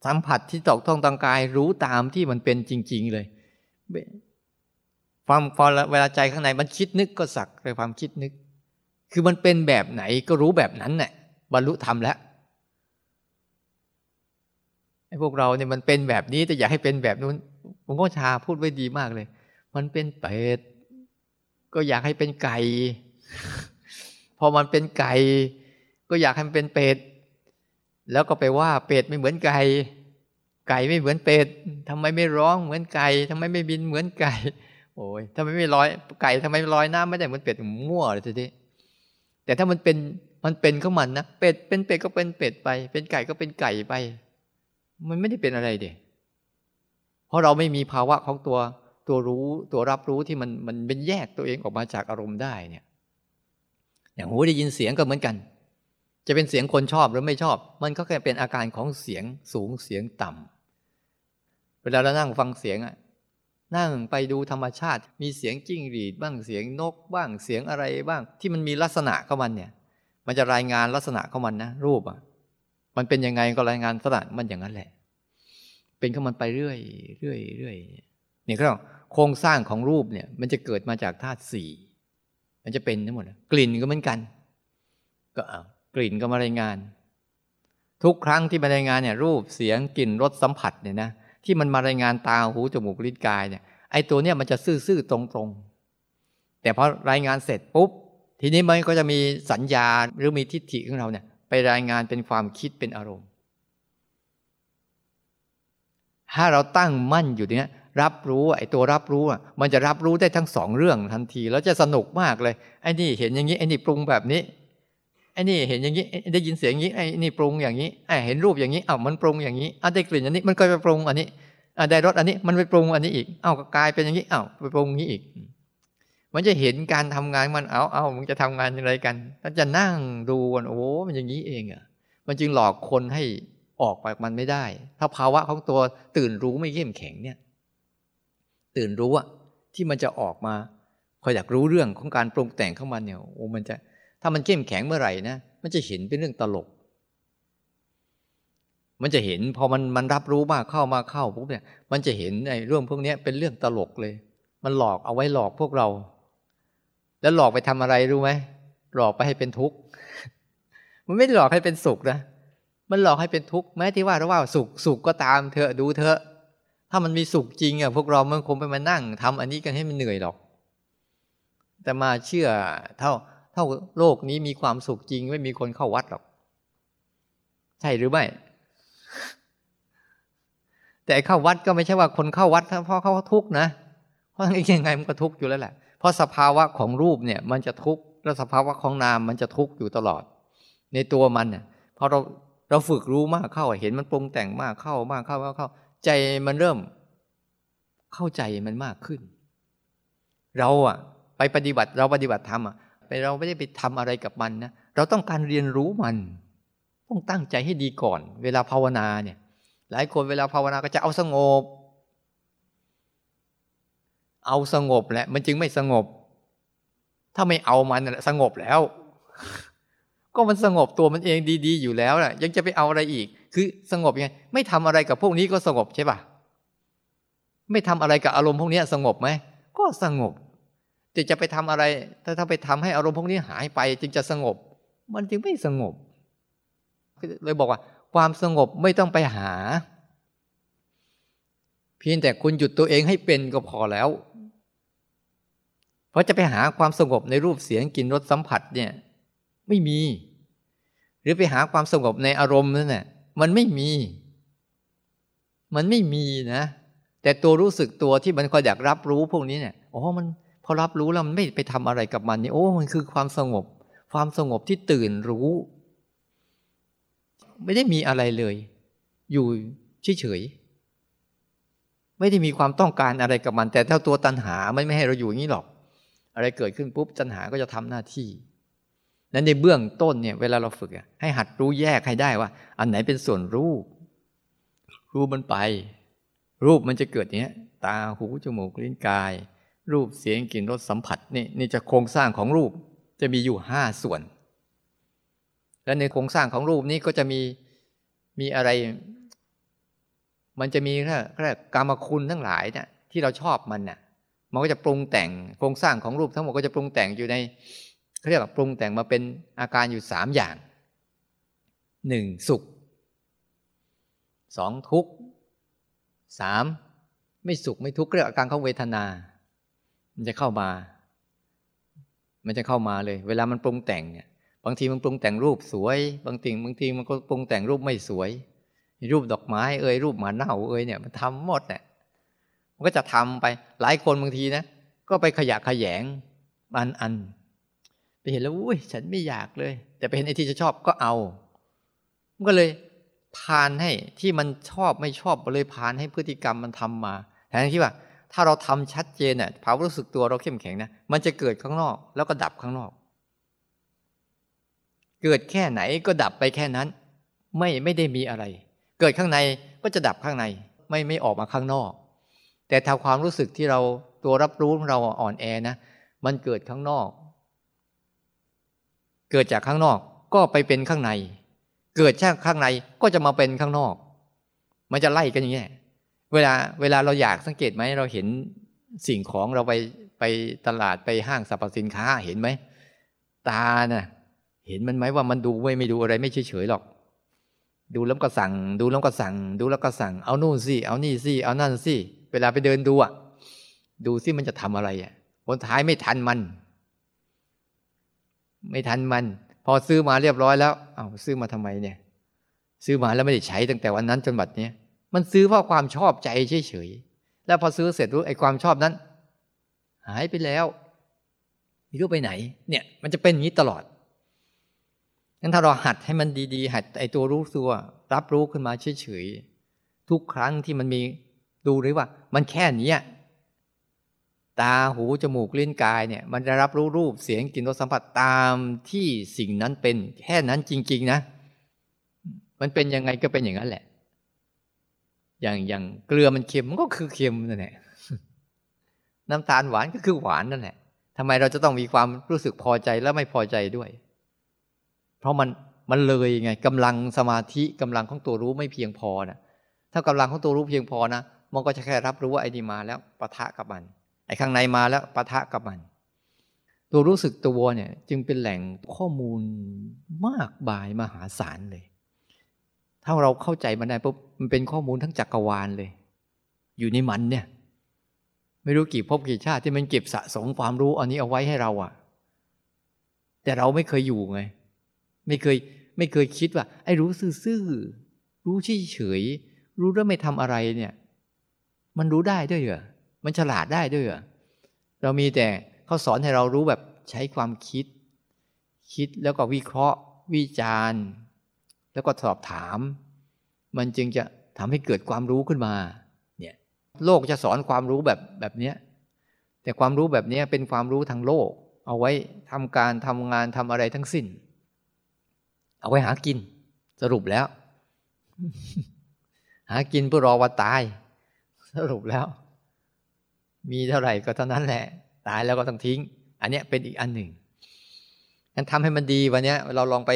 สัมผัสที่ตกท้องทางกาย รู้ตามที่มันเป็นจริง ๆ เลยความพอเวลาใจข้างในมันคิดนึกก็สักในความคิดนึก คือมันเป็นแบบไหนก็รู้แบบนั้นแหละ บรรลุธรรมแล้วไอ้พวกเราเนี่ยมันเป็นแบบนี้แต่อยากให้เป็นแบบนู้นหลวงพ่อชาพูดไว้ดีมากเลย มันเป็นเป็ดก็อยากให้เป็นไก่ พอมันเป็นไก่ ก็อยากให้มันเป็นเป็ดแล้วก็ไปว่าเป็ดไม่เหมือนไก่ไก่ไม่เหมือนเป็ดทำไมไม่ร้องเหมือนไก่ทำไมไม่บินเหมือนไก่ โอ้ยทำไมไม่ลอย ไก่ทำไมลอยน้ำไม่ได้เหมือนเป็ดมั่วเลยทีนี้แต่ถ้ามันเป็น มันเป็นของมันนะเป็ดเป็นเป็ดก็เป็นเป็ดไป เป็นไก่ก็เป็นไก่ไป มันไม่ได้เป็นอะไรเด็เพราะเราไม่มีภาวะของตัวตัวรู้ตัวรับรู้ที่มันมันเป็นแยกตัวเองออกมาจากอารมณ์ได้เนี่ย อย่างหูได้ยินเสียงก็เหมือนกัน จะเป็นเสียงคนชอบหรือไม่ชอบ มันก็แค่เป็นอาการของเสียงสูงเสียงต่ำเวลาเรานั่งฟังเสียงอะนั่งไปดูธรรมชาติ มีเสียงจิ้งหรีดบ้างเสียงนกบ้างเสียงอะไรบ้าง ที่มันมีลักษณะของมันเนี่ย มันจะรายงานลักษณะของมันนะรูปอะ มันเป็นยังไงก็รายงานลักษณะมันอย่างนั้นแหละ เป็นของมันไปเรื่อยเรื่อยเรื่อยเนี่ยก็โครงสร้างของรูปเนี่ย มันจะเกิดมาจากธาตุสี่มันจะเป็นทั้งหมดกลิ่นก็เหมือนกัน ก็กลิ่นก็มารายงาน ทุกครั้งที่มารายงานเนี่ยรูปเสียงกลิ่นรสสัมผัสเนี่ยนะที่มันมารายงานตาหูจมูกลิ้นกายเนี่ยไอตัวเนี้ยมันจะซื่อๆตรงๆ แต่พอรายงานเสร็จปุ๊บ ทีนี้มันก็จะมีสัญญาหรือมีทิฏฐิของเราเนี่ยไปรายงานเป็นความคิดเป็นอารมณ์ ถ้าเราตั้งมั่นอยู่เนี้ยรับรู้ไอ้ตัวรับรู้อะมันจะรับรู้ได้ทั้งสองเรื่องทันที แล้วจะสนุกมากเลยไอ้นี่เห็นอย่างนี้ไอ้นี่ปรุงแบบนี้ไอ้นี่เห็นอย่างนี้ได้ยินเสียงอย่างนี้ไอ้นี่ปรุงอย่างนี้ไอ้เห็นรูปอย่างนี้อ้าวมันปรุงอย่างนี้อ้าวได้กลิ่นอันนี้มันก็ไปปรุงอันนี้อ้าวได้รสอันนี้มันไปปรุงอันนี้อีกอ้าวกลายเป็นอย่างนี้อ้าวไปปรุงอย่างนี้อีก มันจะเห็นการทำงานมันเอาเอามึงจะทำงานอย่างไรกันแล้วจะนั่งดูกันโอ้มันอย่างนี้เองอะ มันจึงหลอกคนให้ออกไปมันไม่ได้ ถ้าภาวะของตัวตื่นรู้ไม่เข้มแข็งเนี่ย ตื่นรู้อะที่มันจะออกมาคอยอยากรู้เรื่องของการปรุงแต่งข้ามาเนี่ยโอ้มันจะถ้ามันเข้มแข็งเมื่อไหร่นะมันจะเห็นเป็นเรื่องตลก มันจะเห็นพอมันมันรับรู้มากเข้ามาเข้าปุ๊บเนี่ย มันจะเห็นไอ้เรื่องพวกนี้เป็นเรื่องตลกเลย มันหลอกเอาไว้หลอกพวกเรา แล้วหลอกไปทำอะไรรู้ไหมหลอกไปให้เป็นทุกข์มันไม่ได้หลอกให้เป็นสุขนะมันหลอกให้เป็นทุกข์แม้ที่ว่าเราว่าสุขสุขก็ตามเถอะดูเถอะ ถ้ามันมีสุขจริงอะพวกเรามันคงไปมานั่งทำอันนี้กันให้มันเหนื่อยหรอก แต่มาเชื่อเท่าถ้าโลกนี้มีความสุขจริง ไม่มีคนเข้าวัดหรอก ใช่หรือไม่ แต่เข้าวัดก็ไม่ใช่ว่าคนเข้าวัดเพราะเขาทุกข์นะเพราะยังไงมันก็ทุกข์อยู่แล้วแหละ เพราะสภาวะของรูปเนี่ยมันจะทุกข์แล้วสภาวะของนามมันจะทุกข์อยู่ตลอด ในตัวมันเนี่ยพอเราเราฝึกรู้มากเข้าเห็นมันปรุงแต่งมากเข้ามากเข้าเข้า ใจมันเริ่มเข้าใจมันมากขึ้น เราอะไปปฏิบัติเราปฏิบัติธรรมอะไปเราไม่ได้ไปทำอะไรกับมันนะเราต้องการเรียนรู้มัน ต้องตั้งใจให้ดีก่อน เวลาภาวนาเนี่ย หลายคนเวลาภาวนาก็จะเอาสงบ เอาสงบแหละมันจึงไม่สงบ ถ้าไม่เอามันสงบแล้ว ก็มันสงบตัวมันเองดี ๆ อยู่แล้วน่ะ ยังจะไปเอาอะไรอีก คือสงบยังไงไม่ทำอะไรกับพวกนี้ก็สงบใช่ปะไม่ทำอะไรกับอารมณ์พวกนี้สงบไหมก็สงบจะจะไปทำอะไร ถ้าถ้าไปทำให้อารมณ์พวกนี้หายไป จึงจะสงบ มันจึงไม่สงบ เลยบอกว่า ความสงบไม่ต้องไปหา เพียงแต่คุณหยุดตัวเองให้เป็นก็พอแล้ว เพราะจะไปหาความสงบในรูปเสียงกลิ่นรสสัมผัสเนี่ย ไม่มี หรือไปหาความสงบในอารมณ์นั่นแหละมันไม่มี มันไม่มีนะ แต่ตัวรู้สึกตัวที่มันคอยอยากรับรู้พวกนี้เนี่ยอ๋อมันพอรับรู้แล้วมันไม่ไปทำอะไรกับมันนี่โอ้มันคือความสงบ ความสงบที่ตื่นรู้ ไม่ได้มีอะไรเลย อยู่เฉยๆไม่ได้มีความต้องการอะไรกับมัน แต่ถ้าตัวตัณหาไม่ไม่ให้เราอยู่อย่างนี้หรอก อะไรเกิดขึ้นปุ๊บตัณหาก็จะทำหน้าที่ นั้นในเบื้องต้นเนี่ยเวลาเราฝึกให้หัดรู้แยกให้ได้ว่า อันไหนเป็นส่วนรูป รูปมันไป รูปมันจะเกิดเนี้ยตาหูจมูกลิ้นกาย รูปเสียงกลิ่นรสสัมผัสนี่นี่จะโครงสร้างของรูปจะมีอยู่ห้าส่วน และในโครงสร้างของรูปนี้ก็จะมีมีอะไร มันจะมีแค่แค่กรรมคุณทั้งหลายเนี่ยที่เราชอบมันเนี่ย มันก็จะปรุงแต่งโครงสร้างของรูปทั้งหมดก็จะปรุงแต่งอยู่ในเขาเรียกว่าปรุงแต่งมาเป็นอาการอยู่สามอย่างหนึ่งสุขสองทุกข์สามไม่สุขไม่ทุกข์เรียกอาการของเวทนา มันจะเข้ามา มันจะเข้ามาเลย เวลามันปรุงแต่งเนี่ยบางทีมันปรุงแต่งรูปสวย บางทีบางทีมันก็ปรุงแต่งรูปไม่สวย รูปดอกไม้เอ่ยรูปหมาเน่าเอ่ยเนี่ยมันทำหมดเนี่ย มันก็จะทำไปหลายคนบางทีนะ ก็ไปขยะขยงอันอันไปเห็นแล้วอุ้ยฉันไม่อยากเลย แต่ไปเห็นไอ้ที่จะชอบก็เอา มันก็เลยพานให้ที่มันชอบไม่ชอบเลยพานให้พฤติกรรมมันทำมาแทนที่ว่า ถ้าเราทำชัดเจนเนี่ยภาวะรู้สึกตัวเราเข้มแข็งนะมันจะเกิดข้างนอก แล้วก็ดับข้างนอก เกิดแค่ไหนก็ดับไปแค่นั้น ไม่ไม่ได้มีอะไร เกิดข้างในก็จะดับข้างใน ไม่ไม่ออกมาข้างนอก แต่ถ้าความรู้สึกที่เราตัวรับรู้ของเราอ่อนแอนะมันเกิดข้างนอก เกิดจากข้างนอกก็ไปเป็นข้างใน เกิดจากข้างในก็จะมาเป็นข้างนอก มันจะไล่กันอย่างนี้เวลาเวลาเราอยากสังเกตไหมเราเห็นสิ่งของเราไปไปตลาดไปห้างสรรพสินค้าเห็นไหมตานะ่ะ เห็นมันไหมว่ามันดูไม่ไม่ดูอะไรไม่เฉยเฉยหรอก ดูแล้วก็สั่ง ดูแล้วก็สั่ง ดูแล้วก็สั่งเอานู่นสิเอานี่สิเอานั่นสิ เวลาไปเดินดูอะ ดูสิมันจะทำอะไรอะผลท้ายไม่ทันมัน ไม่ทันมัน พอซื้อมาเรียบร้อยแล้ว เอาซื้อมาทำไมเนี่ย ซื้อมาแล้วไม่ได้ใช้ตั้งแต่วันนั้นจนบัดนี้มันซื้อเพราะความชอบใจเฉยๆแล้วพอซื้อเสร็จรู้ไอ้ความชอบนั้น หายไปแล้วไม่รู้ไปไหน เนี่ย มันจะเป็นอย่างนี้ตลอดงั้นถ้าเราหัดให้มันดีๆ หัดไอ้ตัวรู้ตัว รับรู้ขึ้นมาเฉยๆทุกครั้งที่มันมี ดูเลยว่า มันแค่นี้ตาหูจมูกลิ้นกายเนี่ย มันจะรับรู้รูปเสียงกลิ่นรสสัมผัสตามที่สิ่งนั้นเป็นแค่นั้นจริง ๆ นะ มันเป็นยังไงก็เป็นอย่างนั้นแหละ อย่างอย่างเกลือมันเค็มมันก็คือเค็มนั่นแหละน้ำตาลหวานก็คือหวานนั่นแหละทำไมเราจะต้องมีความรู้สึกพอใจและไม่พอใจด้วย เพราะมันมันเลยไงกำลังสมาธิกำลังของตัวรู้ไม่เพียงพอนะถ้ากำลังของตัวรู้เพียงพอนะ มันก็จะแค่รับรู้ว่าไอ้นี่มาแล้วปะทะกับมัน ไอ้ข้างในมาแล้วปะทะกับมัน ตัวรู้สึกตัวเนี่ย จึงเป็นแหล่งข้อมูลมากบายมหาศาลเลย ถ้าเราเข้าใจมันได้ปุ๊บมันเป็นข้อมูลทั้งจักรวาลเลย อยู่ในมันเนี่ย ไม่รู้กี่ภพกี่ชาติที่มันเก็บสะสมความรู้อันนี้เอาไว้ให้เราอะแต่เราไม่เคยอยู่ไง ไม่เคยไม่เคยคิดว่า ไอ้รู้ซื่อๆรู้เฉยๆรู้แล้วไม่ทำอะไรเนี่ย มันรู้ได้ด้วยเหรอ มันฉลาดได้ด้วยเหรอ เรามีแต่เขาสอนให้เรารู้แบบใช้ความคิด คิดแล้วก็วิเคราะห์ วิจารณ์ แล้วก็สอบถาม มันจึงจะทำให้เกิดความรู้ขึ้นมา เนี่ย โลกจะสอนความรู้แบบแบบเนี้ยแต่ความรู้แบบนี้เป็นความรู้ทางโลก เอาไว้ทำการทำงานทำอะไรทั้งสิ้น เอาไว้หากิน สรุปแล้ว หากินเพื่อรอวันตาย สรุปแล้ว มีเท่าไหร่ก็เท่านั้นแหละ ตายแล้วก็ต้องทิ้ง อันนี้เป็นอีกอันหนึ่งงั้นทำให้มันดีวันนี้เราลองไป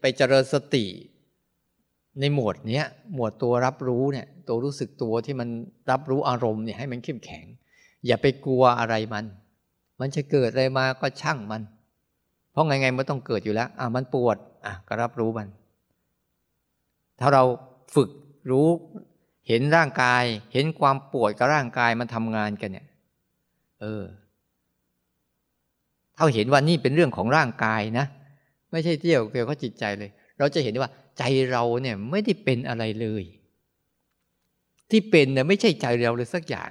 ไปเจริญสติ ในหมวดเนี้ยหมวดตัวรับรู้เนี่ย ตัวรู้สึกตัวที่มันรับรู้อารมณ์เนี่ยให้มันเข้มแข็ง อย่าไปกลัวอะไรมัน มันจะเกิดอะไรมาก็ช่างมัน เพราะไงไงมันต้องเกิดอยู่แล้ว อะมันปวด อะก็รับรู้มัน ถ้าเราฝึกรู้ เห็นร่างกาย เห็นความปวดกับร่างกายมันทำงานกันเนี่ย เออถ้าเห็นว่านี่เป็นเรื่องของร่างกายนะ ไม่ใช่เที่ยวเกี่ยวกับจิตใจเลย เราจะเห็นว่า ใจเราเนี่ยไม่ได้เป็นอะไรเลย ที่เป็นเนี่ยไม่ใช่ใจเราเลยสักอย่าง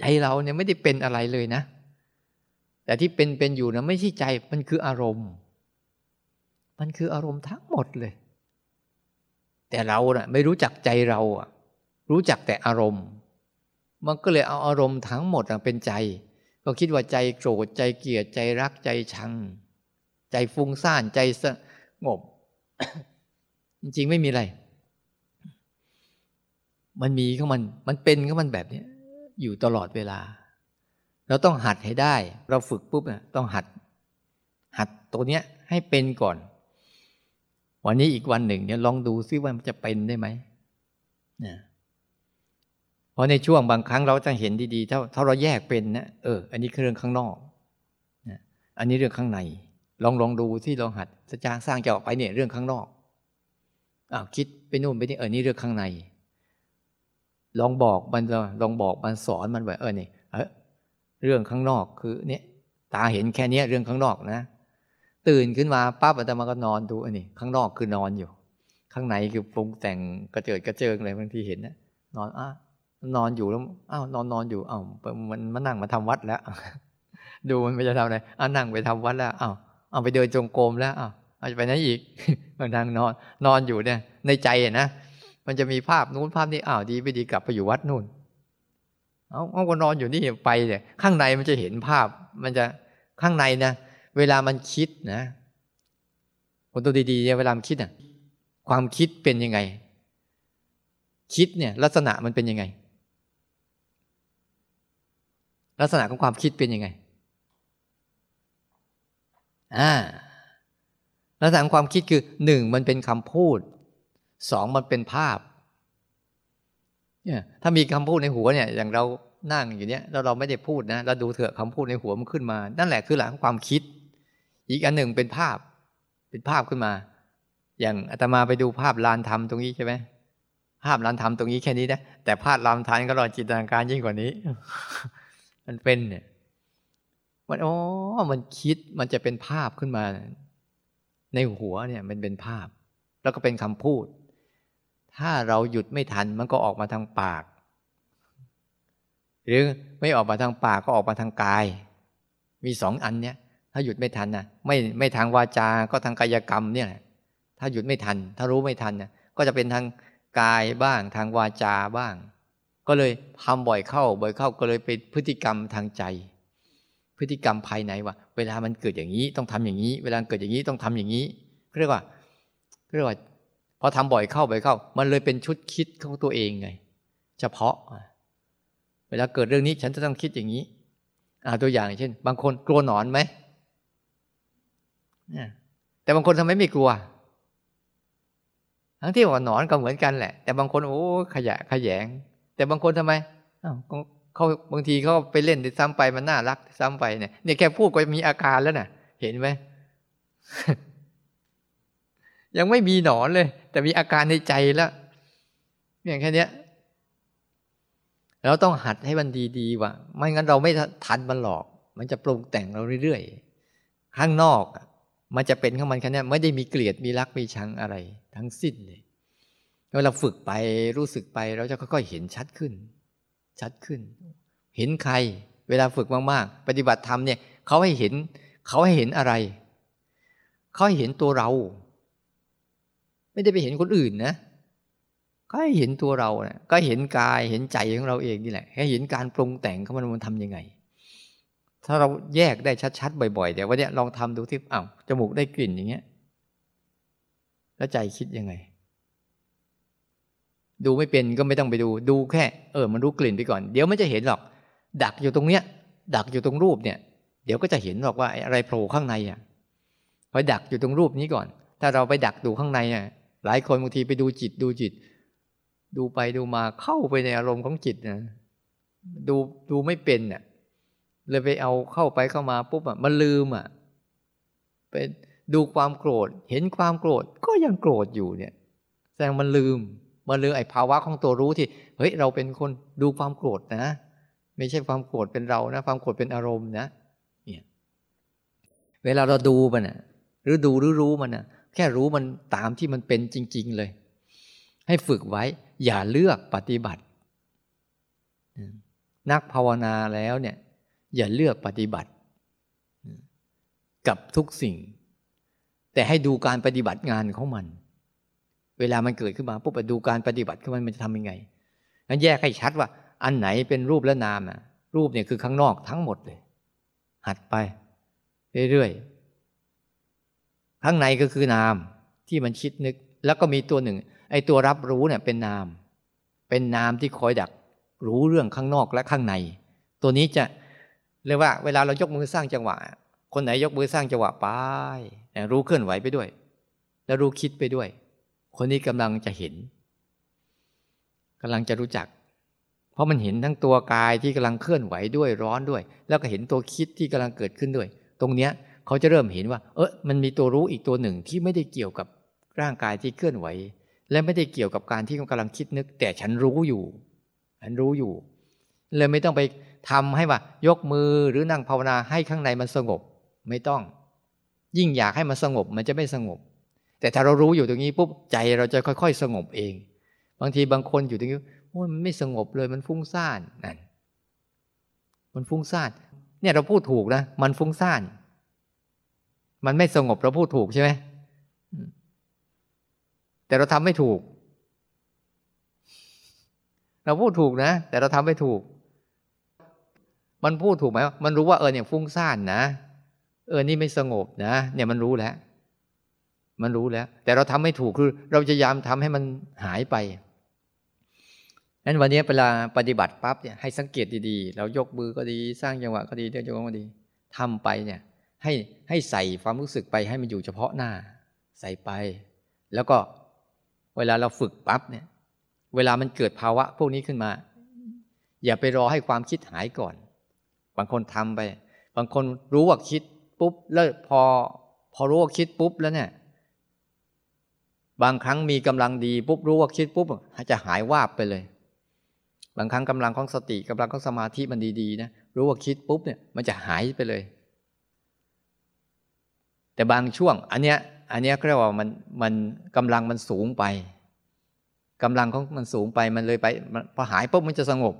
ใจเราเนี่ยไม่ได้เป็นอะไรเลยนะ แต่ที่เป็นเป็นอยู่นะไม่ใช่ใจมันคืออารมณ์ มันคืออารมณ์ทั้งหมดเลย แต่เราเนะ่ะไม่รู้จักใจเราอะ รู้จักแต่อารมณ์ มันก็เลยเอาอารมณ์ทั้งหมดเป็นใจ ก็คิดว่าใจโกรธใจเกลียดใจรักใจชัง ใจฟุ้งซ่านใจสงบ จริงๆไม่มีอะไร มันมีของมัน มันเป็นของมันแบบนี้อยู่ตลอดเวลา เราต้องหัดให้ได้ เราฝึกปุ๊บเนี่ยต้องหัด หัดตัวเนี้ยให้เป็นก่อน วันนี้อีกวันหนึ่งเนี่ยลองดูซิว่ามันจะเป็นได้ไหมนะเพราะในช่วงบางครั้งเราจะเห็นดีๆ ถ้าถ้าเราแยกเป็นนะเออ อันนี้คือเรื่องข้างนอกนะอันนี้เรื่องข้างใน ลองลองดูที่ลองหัดสจางสร้างจะออกไปเนี่ยเรื่องข้างนอกอ้าวคิดไปนู่นไปนี่เออนี่เรื่องข้างใน ลองบอกมันลองบอกมันสอนมันว่าเออนี่เออเรื่องข้างนอกคือ เนี่ย ตาเห็นแค่นี้เรื่องข้างนอกนะ ตื่นขึ้นมาปั๊บอาตมาก็นอนดูอันนี้ข้างนอกคือนอนอยู่ ข้างในคือปรุงแต่งกระเจิดกระเจิงอะไรบางทีเห็นนะนอนอะนอนอยู่แล้วอ้าวนอนนอนอยู่อ้าวมันมานั่งมาทำวัดแล้ว ดูมันไปจะทำอะไรอ้านั่งไปทำวัดแล้วอ้าวเอาไปเดินจงกรมแล้วอ้าวเอาไปไหนอีกมันนั่งนอนนอนอยู่เนี่ย ในใจนะมันจะมีภาพนู้นภาพนี้อ้าวดีไปดีกลับไปอยู่วัดนู่นเอาเอาก็นอนอยู่นี่ไปเนี่ยข้างในมันจะเห็นภาพ มันจะข้างในนะ เวลามันคิดนะคนตัวดีๆเนี่ยเวลามันคิดอะความคิดเป็นยังไง คิดเนี่ย ลักษณะมันเป็นยังไง ลักษณะของความคิดเป็นยังไงอ่าลักษณะของความคิดคือหนึ่งมันเป็นคำพูดสองมันเป็นภาพเนี่ยถ้ามีคำพูดในหัวเนี่ย อย่างเรานั่งอยู่เนี่ยเราเราไม่ได้พูดนะเราดูเถอะคำพูดในหัวมันขึ้นมา นั่นแหละคือหลักของความคิด อีกอันหนึ่งเป็นภาพ เป็นภาพขึ้นมา อย่างอาตมาไปดูภาพลานธรรมตรงนี้ใช่ไหมภาพลานธรรมตรงนี้แค่นี้นะแต่ภาพลานทานก็รอจินตนาการยิ่งกว่านี้ มันเป็นเนี่ยมันอ๋อมันคิดมันจะเป็นภาพขึ้นมา ในหัวเนี่ย มันเป็นภาพ แล้วก็เป็นคำพูด ถ้าเราหยุดไม่ทันมันก็ออกมาทางปาก หรือไม่ออกมาทางปากก็ออกมาทางกาย มีสองอันเนี่ย ถ้าหยุดไม่ทันนะไม่ไม่ทางวาจาก็ทางกายกรรมเนี่ยถ้าหยุดไม่ทัน ถ้ารู้ไม่ทันนะก็จะเป็นทางกายบ้างทางวาจาบ้าง ก็เลยทำบ่อยเข้า บ่อยเข้าก็เลยเป็นพฤติกรรมทางใจ พฤติกรรมภายในว่า เวลามันเกิดอย่างนี้ต้องทำอย่างนี้ เวลาเกิดอย่างนี้ต้องทำอย่างนี้เรียกว่าเรียกว่าพอทำบ่อยเข้าบ่อยเข้า มันเลยเป็นชุดคิดของตัวเองไง เฉพาะ เวลาเกิดเรื่องนี้ฉันจะต้องคิดอย่างนี้ อ่าตัวอย่างเช่น บางคนกลัวหนอนไหม แต่บางคนทำไมไม่กลัว ทั้งที่ว่าหนอนก็เหมือนกันแหละ แต่บางคนโอ้ขยะขยง แต่บางคนทำไมเขาบางทีเขาไปเล่นซ้ำไปมันน่ารักซ้ำไปเนี่ยเนี่ยแค่พูดก็มีอาการแล้วนะ่ะ เห็นไหมยังไม่มีหนอนเลย แต่มีอาการในใจแล้วอย่างแค่นี้เราต้องหัดให้มันดีๆว่าไม่งั้นเราไม่ทันมันหลอก มันจะปรุงแต่งเราเรื่อยๆข้างนอก มันจะเป็นข้างมันแค่นี้ไม่ได้มีเกลียดมีรักมีชังอะไร ทั้งสิ้นเลยเวลาฝึกไปรู้สึกไปเราจะค่อยๆเห็นชัดขึ้น ชัดขึ้น เห็นใคร เวลาฝึกมากๆ ปฏิบัติธรรมเนี่ยเขาให้เห็น เขาให้เห็นอะไร เขาให้เห็นตัวเรา ไม่ได้ไปเห็นคนอื่นนะก็ให้เห็นตัวเรานะก็เห็นกายเห็นใจของเราเองนี่แหละให้เห็นการปรุงแต่งของมันมันทำยังไง ถ้าเราแยกได้ชัดๆบ่อยๆเดี๋ยววันนี้ลองทำดูที่อ้าวจมูกได้กลิ่นอย่างเงี้ย แล้วใจคิดยังไง ดูไม่เป็นก็ไม่ต้องไปดู ดูแค่ เออ มันรู้กลิ่นไปก่อน เดี๋ยวมันจะเห็นหรอก ดักอยู่ตรงเนี้ย ดักอยู่ตรงรูปเนี่ย เดี๋ยวก็จะเห็นหรอกว่าอะไรโผล่ข้างในอะพอดักอยู่ตรงรูปนี้ก่อน ถ้าเราไปดักดูข้างในอะ หลายคนบางทีไปดูจิตดูจิต ดูไปดูมาเข้าไปในอารมณ์ของจิตนะดูดูไม่เป็นอะ เลยไปเอาเข้าไปเข้ามาปุ๊บอะมันลืมอะไปดูความโกรธ เห็นความโกรธก็ยังโกรธอยู่เนี่ย แสดงมันลืม มันลืมไอ้ภาวะของตัวรู้ที่เฮ้ยเราเป็นคนดูความโกรธนะ ไม่ใช่ความโกรธเป็นเรานะ ความโกรธเป็นอารมณ์นะเนี่ยเวลาเราดูมันอะ หรือดูหรือรู้มันอะ แค่รู้มันตามที่มันเป็นจริง ๆ เลย ให้ฝึกไว้ อย่าเลือกปฏิบัติ นักภาวนาแล้วเนี่ย อย่าเลือกปฏิบัติ กับทุกสิ่ง แต่ให้ดูการปฏิบัติงานของมัน เวลามันเกิดขึ้นมาปุ๊บไปดูการปฏิบัติของมันมันจะทำยังไงงั้นแยกให้ชัดว่า อันไหนเป็นรูปและนามอะ รูปเนี่ยคือข้างนอกทั้งหมดเลย หัดไป เรื่อยๆข้างในก็คือนามที่มันคิดนึก แล้วก็มีตัวหนึ่ง ไอ้ตัวรับรู้เนี่ยเป็นนาม เป็นนามที่คอยดักรู้เรื่องข้างนอกและข้างใน ตัวนี้จะ เรียกว่าเวลาเรายกมือสร้างจังหวะ คนไหนยกมือสร้างจังหวะไปรู้เคลื่อนไหวไปด้วย แล้วรู้คิดไปด้วย คนนี้กำลังจะเห็นกำลังจะรู้จัก เพราะมันเห็นทั้งตัวกายที่กำลังเคลื่อนไหวด้วยร้อนด้วย แล้วก็เห็นตัวคิดที่กำลังเกิดขึ้นด้วย ตรงเนี้ยเขาจะเริ่มเห็นว่า เออมันมีตัวรู้อีกตัวหนึ่งที่ไม่ได้เกี่ยวกับร่างกายที่เคลื่อนไหว และไม่ได้เกี่ยวกับการที่กำลังคิดนึก แต่ฉันรู้อยู่ ฉันรู้อยู่เลยไม่ต้องไป ทำให้ว่ายกมือหรือนั่งภาวนาให้ข้างในมันสงบ ไม่ต้อง ยิ่งอยากให้มันสงบมันจะไม่สงบ แต่ถ้าเรารู้อยู่ตรงนี้ปุ๊บใจเราจะค่อย ๆ สงบเอง บางทีบางคนอยู่ตรงนี้โอ้ยมันไม่สงบเลยมันฟุ้งซ่านนั่นมันฟุ้งซ่านเนี่ยเราพูดถูกนะมันฟุ้งซ่าน มันไม่สงบเราพูดถูกใช่ไหมแต่เราทำไม่ถูก เราพูดถูกนะ แต่เราทำไม่ถูก มันพูดถูกไหมมันรู้ว่าเออเนี่ยฟุ้งซ่านนะ เออนี่ไม่สงบนะ เนี่ยมันรู้แล้ว มันรู้แล้ว แต่เราทำไม่ถูกคือ เราจะยามทำให้มันหายไปนั้นวันนี้เวลาปฏิบัติปั๊บเนี่ยให้สังเกตดีๆ เรายกมือก็ดีสร้างจังหวะก็ดีเดินจงกรมก็ดีทำไปเนี่ยให้ให้ใส่ความรู้สึกไปให้มันอยู่เฉพาะหน้า ใส่ไป แล้วก็เวลาเราฝึกปั๊บเนี่ย เวลามันเกิดภาวะพวกนี้ขึ้นมา อย่าไปรอให้ความคิดหายก่อน บางคนทำไป บางคนรู้ว่าคิดปุ๊บแล้วพอ พอรู้ว่าคิดปุ๊บแล้วเนี่ย บางครั้งมีกำลังดีปุ๊บรู้ว่าคิดปุ๊บจะหายวาบไปเลย บางครั้งกำลังของสติกำลังของสมาธิมันดีๆนะรู้ว่าคิดปุ๊บเนี่ยมันจะหายไปเลย แต่บางช่วง อันเนี้ยอันเนี้ยเรียกว่ามันมันกำลังมันสูงไปกำลังของมันสูงไปมันเลยไปพอหายปุ๊บมันจะสงบ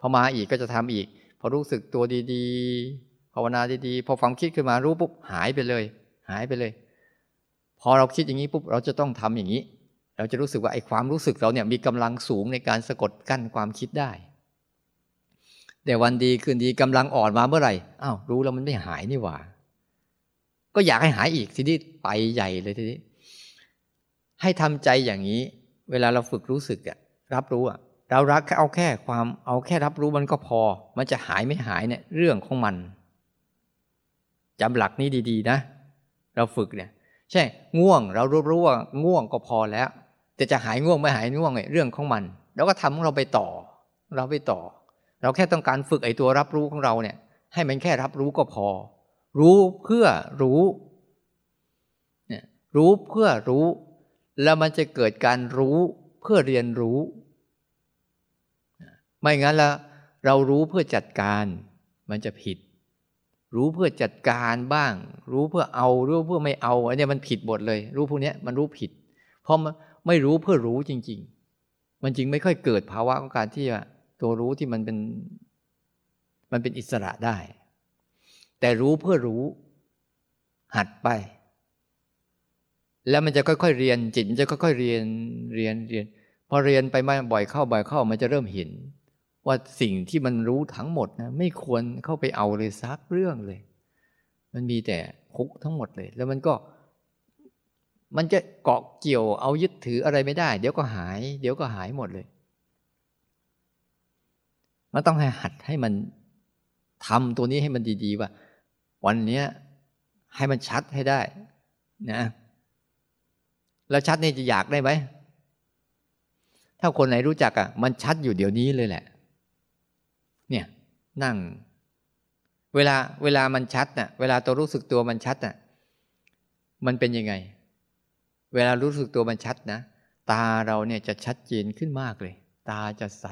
พอมาอีกก็จะทำอีก พอรู้สึกตัวดีๆ ภาวนาดีๆ พอความคิดขึ้นมารู้ปุ๊บหายไปเลย หายไปเลย พอเราคิดอย่างนี้ปุ๊บเราจะต้องทำอย่างนี้ เราจะรู้สึกว่าไอ้ความรู้สึกเราเนี่ยมีกำลังสูงในการสะกดกั้นความคิดได้ แต่วันดีคืนดีกำลังอ่อนมาเมื่อไหร่อ้าวรู้แล้วมันไม่หายนี่หว่า ก็อยากให้หายอีกทีนี้ไปใหญ่เลยทีนี้ให้ทำใจอย่างนี้ เวลาเราฝึกรู้สึกอะรับรู้อะ เรารักเอาแค่ความเอาแค่รับรู้มันก็พอ มันจะหายไม่หายเนี่ยเรื่องของมันจำหลักนี้ดี ๆ นะ เราฝึกเนี่ย ใช่ ง่วงเรารู้รู้ว่าง่วงก็พอแล้ว แต่จะหายง่วงไม่หายง่วงเนี่ยเรื่องของมันเราก็ทำของเราไปต่อ เราไปต่อ เราแค่ต้องการฝึกไอ้ตัวรับรู้ของเราเนี่ย ให้มันแค่รับรู้ก็พอ รู้เพื่อรู้เนี่ยรู้เพื่อรู้ แล้วมันจะเกิดการรู้เพื่อเรียนรู้ ไม่งั้นแล้วเรารู้เพื่อจัดการ มันจะผิด รู้เพื่อจัดการบ้าง รู้เพื่อเอารู้เพื่อไม่เอาอันนี้มันผิดหมดเลย รู้พวกนี้มันรู้ผิด เพราะไม่รู้เพื่อรู้จริง ๆ มันจริงไม่ค่อยเกิดภาวะของการที่ว่าตัวรู้ที่มันเป็น มันเป็นอิสระได้ แต่รู้เพื่อรู้ หัดไป แล้วมันจะค่อยๆเรียนจิตมันจะค่อยๆเรียนเรียนเรียนพอเรียนไปมาบ่อยเข้าบ่อยเข้ามันจะเริ่มเห็น ว่าสิ่งที่มันรู้ทั้งหมดนะไม่ควรเข้าไปเอาเลยซักเรื่องเลย มันมีแต่คุกทั้งหมดเลย แล้วมันก็ มันจะเกาะเกี่ยวเอายึดถืออะไรไม่ได้ เดี๋ยวก็หาย เดี๋ยวก็หายหมดเลยมันต้องให้หัดให้มันทำตัวนี้ให้มันดีๆว่า วันนี้ให้มันชัดให้ได้ นะ แล้วชัดนี่จะอยากได้ไหมถ้าคนไหนรู้จักอะ มันชัดอยู่เดี๋ยวนี้เลยแหละ นั่ง เวลาเวลามันชัดน่ะ เวลาตัวรู้สึกตัวมันชัดน่ะ มันเป็นยังไง เวลารู้สึกตัวมันชัดนะ ตาเราเนี่ยจะชัดเจนขึ้นมากเลย ตาจะใส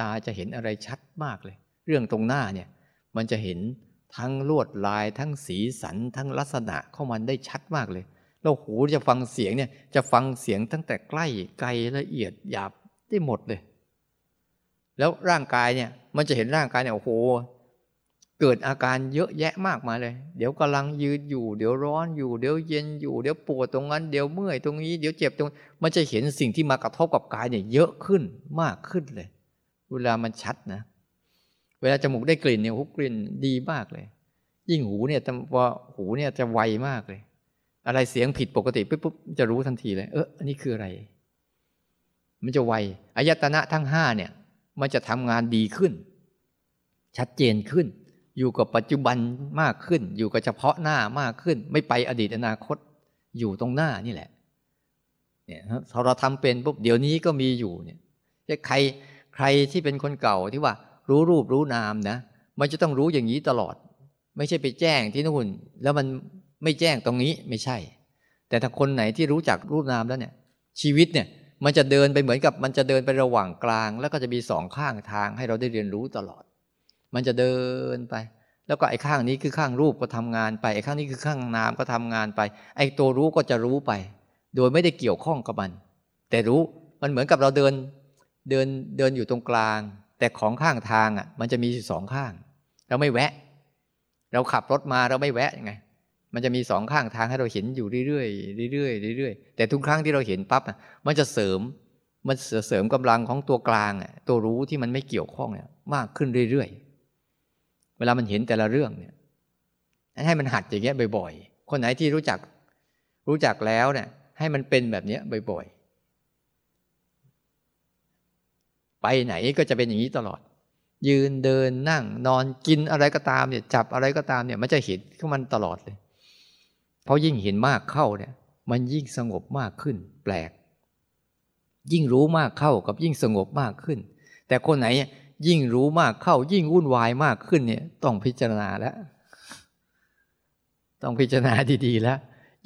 ตาจะเห็นอะไรชัดมากเลย เรื่องตรงหน้าเนี่ย มันจะเห็นทั้งลวดลายทั้งสีสันทั้งลักษณะเข้ามันได้ชัดมากเลยเราหูจะฟังเสียงเนี่ยจะฟังเสียงตั้งแต่ใกล้ไกลละเอียดหยาบได้หมดเลย แล้วร่างกายเนี่ย มันจะเห็นร่างกายเนี่ยโอ้โหเกิดอาการเยอะแยะมากมายเลย เดี๋ยวกำลังยืนอยู่ เดี๋ยวร้อนอยู่ เดี๋ยวเย็นอยู่ เดี๋ยวปวดตรงนั้น เดี๋ยวเมื่อยตรงนี้ เดี๋ยวเจ็บตรง มันจะเห็นสิ่งที่มากระทบกับกายเนี่ยเยอะขึ้นมากขึ้นเลย เวลามันชัดนะ เวลาจมูกได้กลิ่นเนี่ยหูกลิ่นดีมากเลย ยิ่งหูเนี่ยว่าหูเนี่ยจะไวมากเลย อะไรเสียงผิดปกติปุ๊บปุ๊บจะรู้ทันทีเลย เอออันนี้คืออะไร มันจะไว อายตนะทั้งห้าเนี่ย มันจะทำงานดีขึ้น ชัดเจนขึ้น อยู่กับปัจจุบันมากขึ้น อยู่กับเฉพาะหน้ามากขึ้น ไม่ไปอดีตอนาคต อยู่ตรงหน้านี่แหละเนี่ยเราทำเป็นปุ๊บเดี๋ยวนี้ก็มีอยู่เนี่ยใครใครที่เป็นคนเก่าที่ว่า รู้รูปรู้นามนะ มันจะต้องรู้อย่างนี้ตลอด ไม่ใช่ไปแจ้งที่นู่นแล้วมันไม่แจ้งตรงนี้ไม่ใช่ แต่ถ้าคนไหนที่รู้จักรูปนามแล้วเนี่ย ชีวิตเนี่ย มันจะเดินไปเหมือนกับมันจะเดินไประหว่างกลาง แล้วก็จะมีสองข้างทางให้เราได้เรียนรู้ตลอด มันจะเดินไป แล้วก็ไอ้ข้างนี้คือข้างรูปก็ทำงานไปไอ้ข้างนี้คือข้างนามก็ทำงานไป ไอ้ตัวรู้ก็จะรู้ไป โดยไม่ได้เกี่ยวข้องกับมัน แต่รู้มันเหมือนกับเราเดินเดินเดินอยู่ตรงกลาง แต่ของข้างทางอะ มันจะมีสองข้าง เราไม่แวะ เราขับรถมาเราไม่แวะยังไง มันจะมีสองข้างทางให้เราเห็นอยู่เรื่อยๆเรื่อยๆเรื่อยๆแต่ทุกครั้งที่เราเห็นปั๊บมันจะเสริมมันเสริมกำลังของตัวกลางอะตัวรู้ที่มันไม่เกี่ยวข้องเนี่ยมากขึ้นเรื่อยๆ เวลามันเห็นแต่ละเรื่องเนี่ยให้มันหัดอย่างเงี้ยบ่อย ๆ คนไหนที่รู้จักรู้จักแล้วเนี่ยให้มันเป็นแบบเนี้ยบ่อยๆ ไปไหนก็จะเป็นอย่างนี้ตลอด ยืนเดินนั่งนอนกินอะไรก็ตามเนี่ยจับอะไรก็ตามเนี่ยมันจะเห็นของมันตลอดเลย เพราะยิ่งเห็นมากเข้าเนี่ย มันยิ่งสงบมากขึ้น แปลก ยิ่งรู้มากเข้ากับยิ่งสงบมากขึ้น แต่คนไหนยิ่งรู้มากเข้า ยิ่งวุ่นวายมากขึ้นเนี่ย ต้องพิจารณาแล้ว ต้องพิจารณาดีๆแล้ว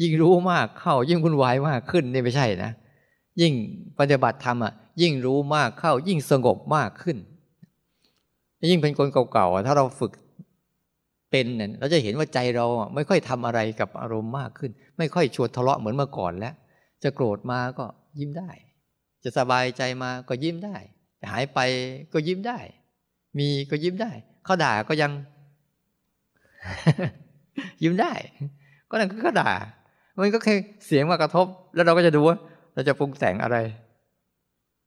ยิ่งรู้มากเข้า ยิ่งวุ่นวายมากขึ้นนี่ไม่ใช่นะ ยิ่งปฏิบัติธรรมอะยิ่งรู้มากเข้า ยิ่งสงบมากขึ้น ยิ่งเป็นคนเก่าๆถ้าเราฝึก เป็นเนี่ยเราจะเห็นว่าใจเราไม่ค่อยทำอะไรกับอารมณ์มากขึ้น ไม่ค่อยชวนทะเลาะเหมือนเมื่อก่อนแล้ว จะโกรธมาก็ยิ้มได้ จะสบายใจมาก็ยิ้มได้ หายไปก็ยิ้มได้ มีก็ยิ้มได้ เขาด่าก็ยัง ยิ้มได้ ก็นั่นก็เขาด่า มันก็แค่เสียงมากระทบ แล้วเราก็จะดูว่าเราจะปรุงแต่งอะไร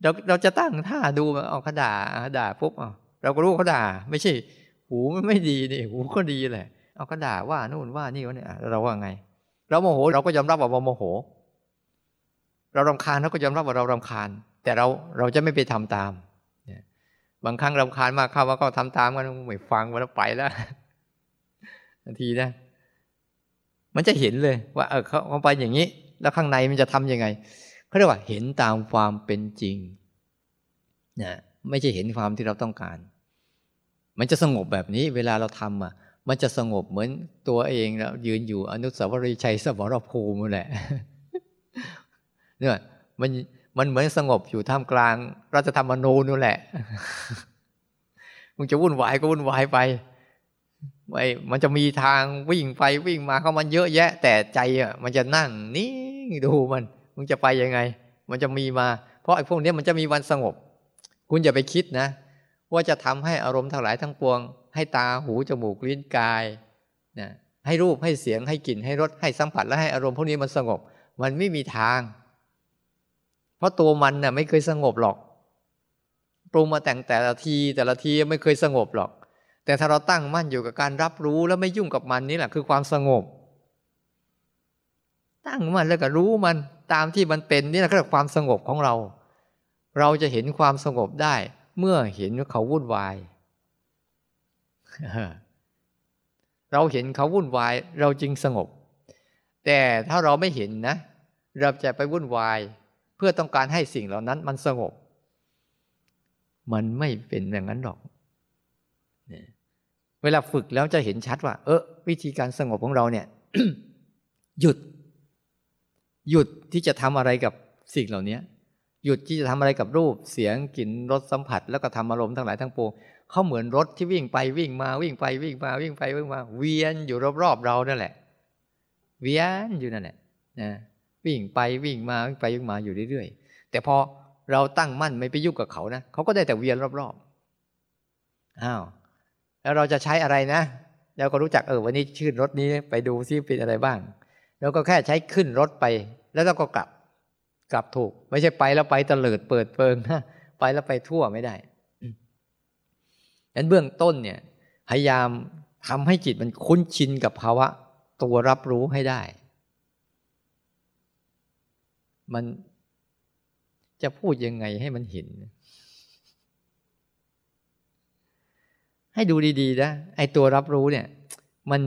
เราเราจะตั้งท่าดูเอาเขาด่าด่าปุ๊บเราก็รู้เขาด่า ไม่ใช่ หูมันไม่ดีนี่หูก็ดีแหละ เอาเขาด่าว่านู่นว่านี่วะเนี่ยเราว่าไง เราโมโหเราก็ยอมรับว่าเราโมโห เรารำคาญเราก็ยอมรับว่าเรารำคาญ แต่เราเราจะไม่ไปทำตามบางครั้งรำคาญมากเข้าว่าก็ทำตามกันไม่ฟังมันแล้วไปแล้วทันทีนะ มันจะเห็นเลย ว่าเออเขาไปอย่างนี้ แล้วข้างในมันจะทํำยังไงเขาเรียกว่าเห็นตามความเป็นจริงนะไม่ใช่เห็นความที่เราต้องการ มันจะสงบแบบนี้เวลาเราทำอะ มันจะสงบเหมือนตัวเองแล้วยืนอยู่อนุสาวรีย์ชัยสมรภูมิแหละเนี่ยมันมันเหมือนสงบอยู่ท่ามกลางรัฐธรรมนูญนู่นแหละมึงจะวุ่นวายก็วุ่นวายไปไม่มันจะมีทางวิ่งไปวิ่งมาเขามันเยอะแยะ แต่ใจอะมันจะนั่งนิ่งดูมันมึงจะไปยังไง มันจะมีมา เพราะไอ้พวกนี้มันจะมีวันสงบ คุณอย่าไปคิดนะ ว่าจะทำให้อารมณ์ทั้งหลายทั้งปวง ให้ตาหูจมูกลิ้นกายนะให้รูปให้เสียงให้กลิ่นให้รสให้สัมผัสและให้อารมณ์พวกนี้มันสงบ มันไม่มีทาง เพราะตัวมันน่ะไม่เคยสงบหรอกปรุงมาแต่งแต่ละทีแต่ละทีไม่เคยสงบหรอก แต่ถ้าเราตั้งมั่นอยู่กับการรับรู้แล้วไม่ยุ่งกับมันนี่แหละคือความสงบ ตั้งมั่นแล้วก็รู้มันตามที่มันเป็นนี่แหละคือความสงบของเรา เราจะเห็นความสงบได้ เมื่อเห็นว่าเขาวุ่นวาย เราเห็นเขาวุ่นวาย เราจึงสงบ แต่ถ้าเราไม่เห็นนะ เราจะไปวุ่นวาย เพื่อต้องการให้สิ่งเหล่านั้นมันสงบ มันไม่เป็นอย่างนั้นหรอก เวลาฝึกแล้วจะเห็นชัดว่า เออวิธีการสงบของเราเนี่ยหยุด หยุดที่จะทำอะไรกับสิ่งเหล่านี้ หยุดที่จะทำอะไรกับรูปเสียงกลิ่นรสสัมผัส แล้วก็ทำอารมณ์ทั้งหลายทั้งปวงเขาเหมือนรถที่วิ่งไปวิ่งมาวิ่งไปวิ่งมาวิ่งไปวิ่งมา เวียนอยู่รอบๆเรานั่นแหละ เวียนอยู่นั่นแหละนะวิ่งไปวิ่งมาวิ่งไปวิ่งมาอยู่เรื่อยๆแต่พอเราตั้งมั่นไม่ไปยุ่งกับเขานะเขาก็ได้แต่เวียนรอบๆอ้าวแล้วเราจะใช้อะไรนะเราก็รู้จักเออวันนี้ชื่นรถนี้ไปดูซิเป็นอะไรบ้างเราก็แค่ใช้ขึ้นรถไป แล้วเราก็กลับ กลับถูก ไม่ใช่ไปแล้วไปตลิดเปิดเปิงนะไปแล้วไปทั่วไม่ได้ดังนั้นเบื้องต้นเนี่ยพยายามทำให้จิตมันคุ้นชินกับภาวะ ตัวรับรู้ให้ได้ มันจะพูดยังไงให้มันเห็น ให้ดูดีๆนะไอ้ตัวรับรู้เนี่ย มัน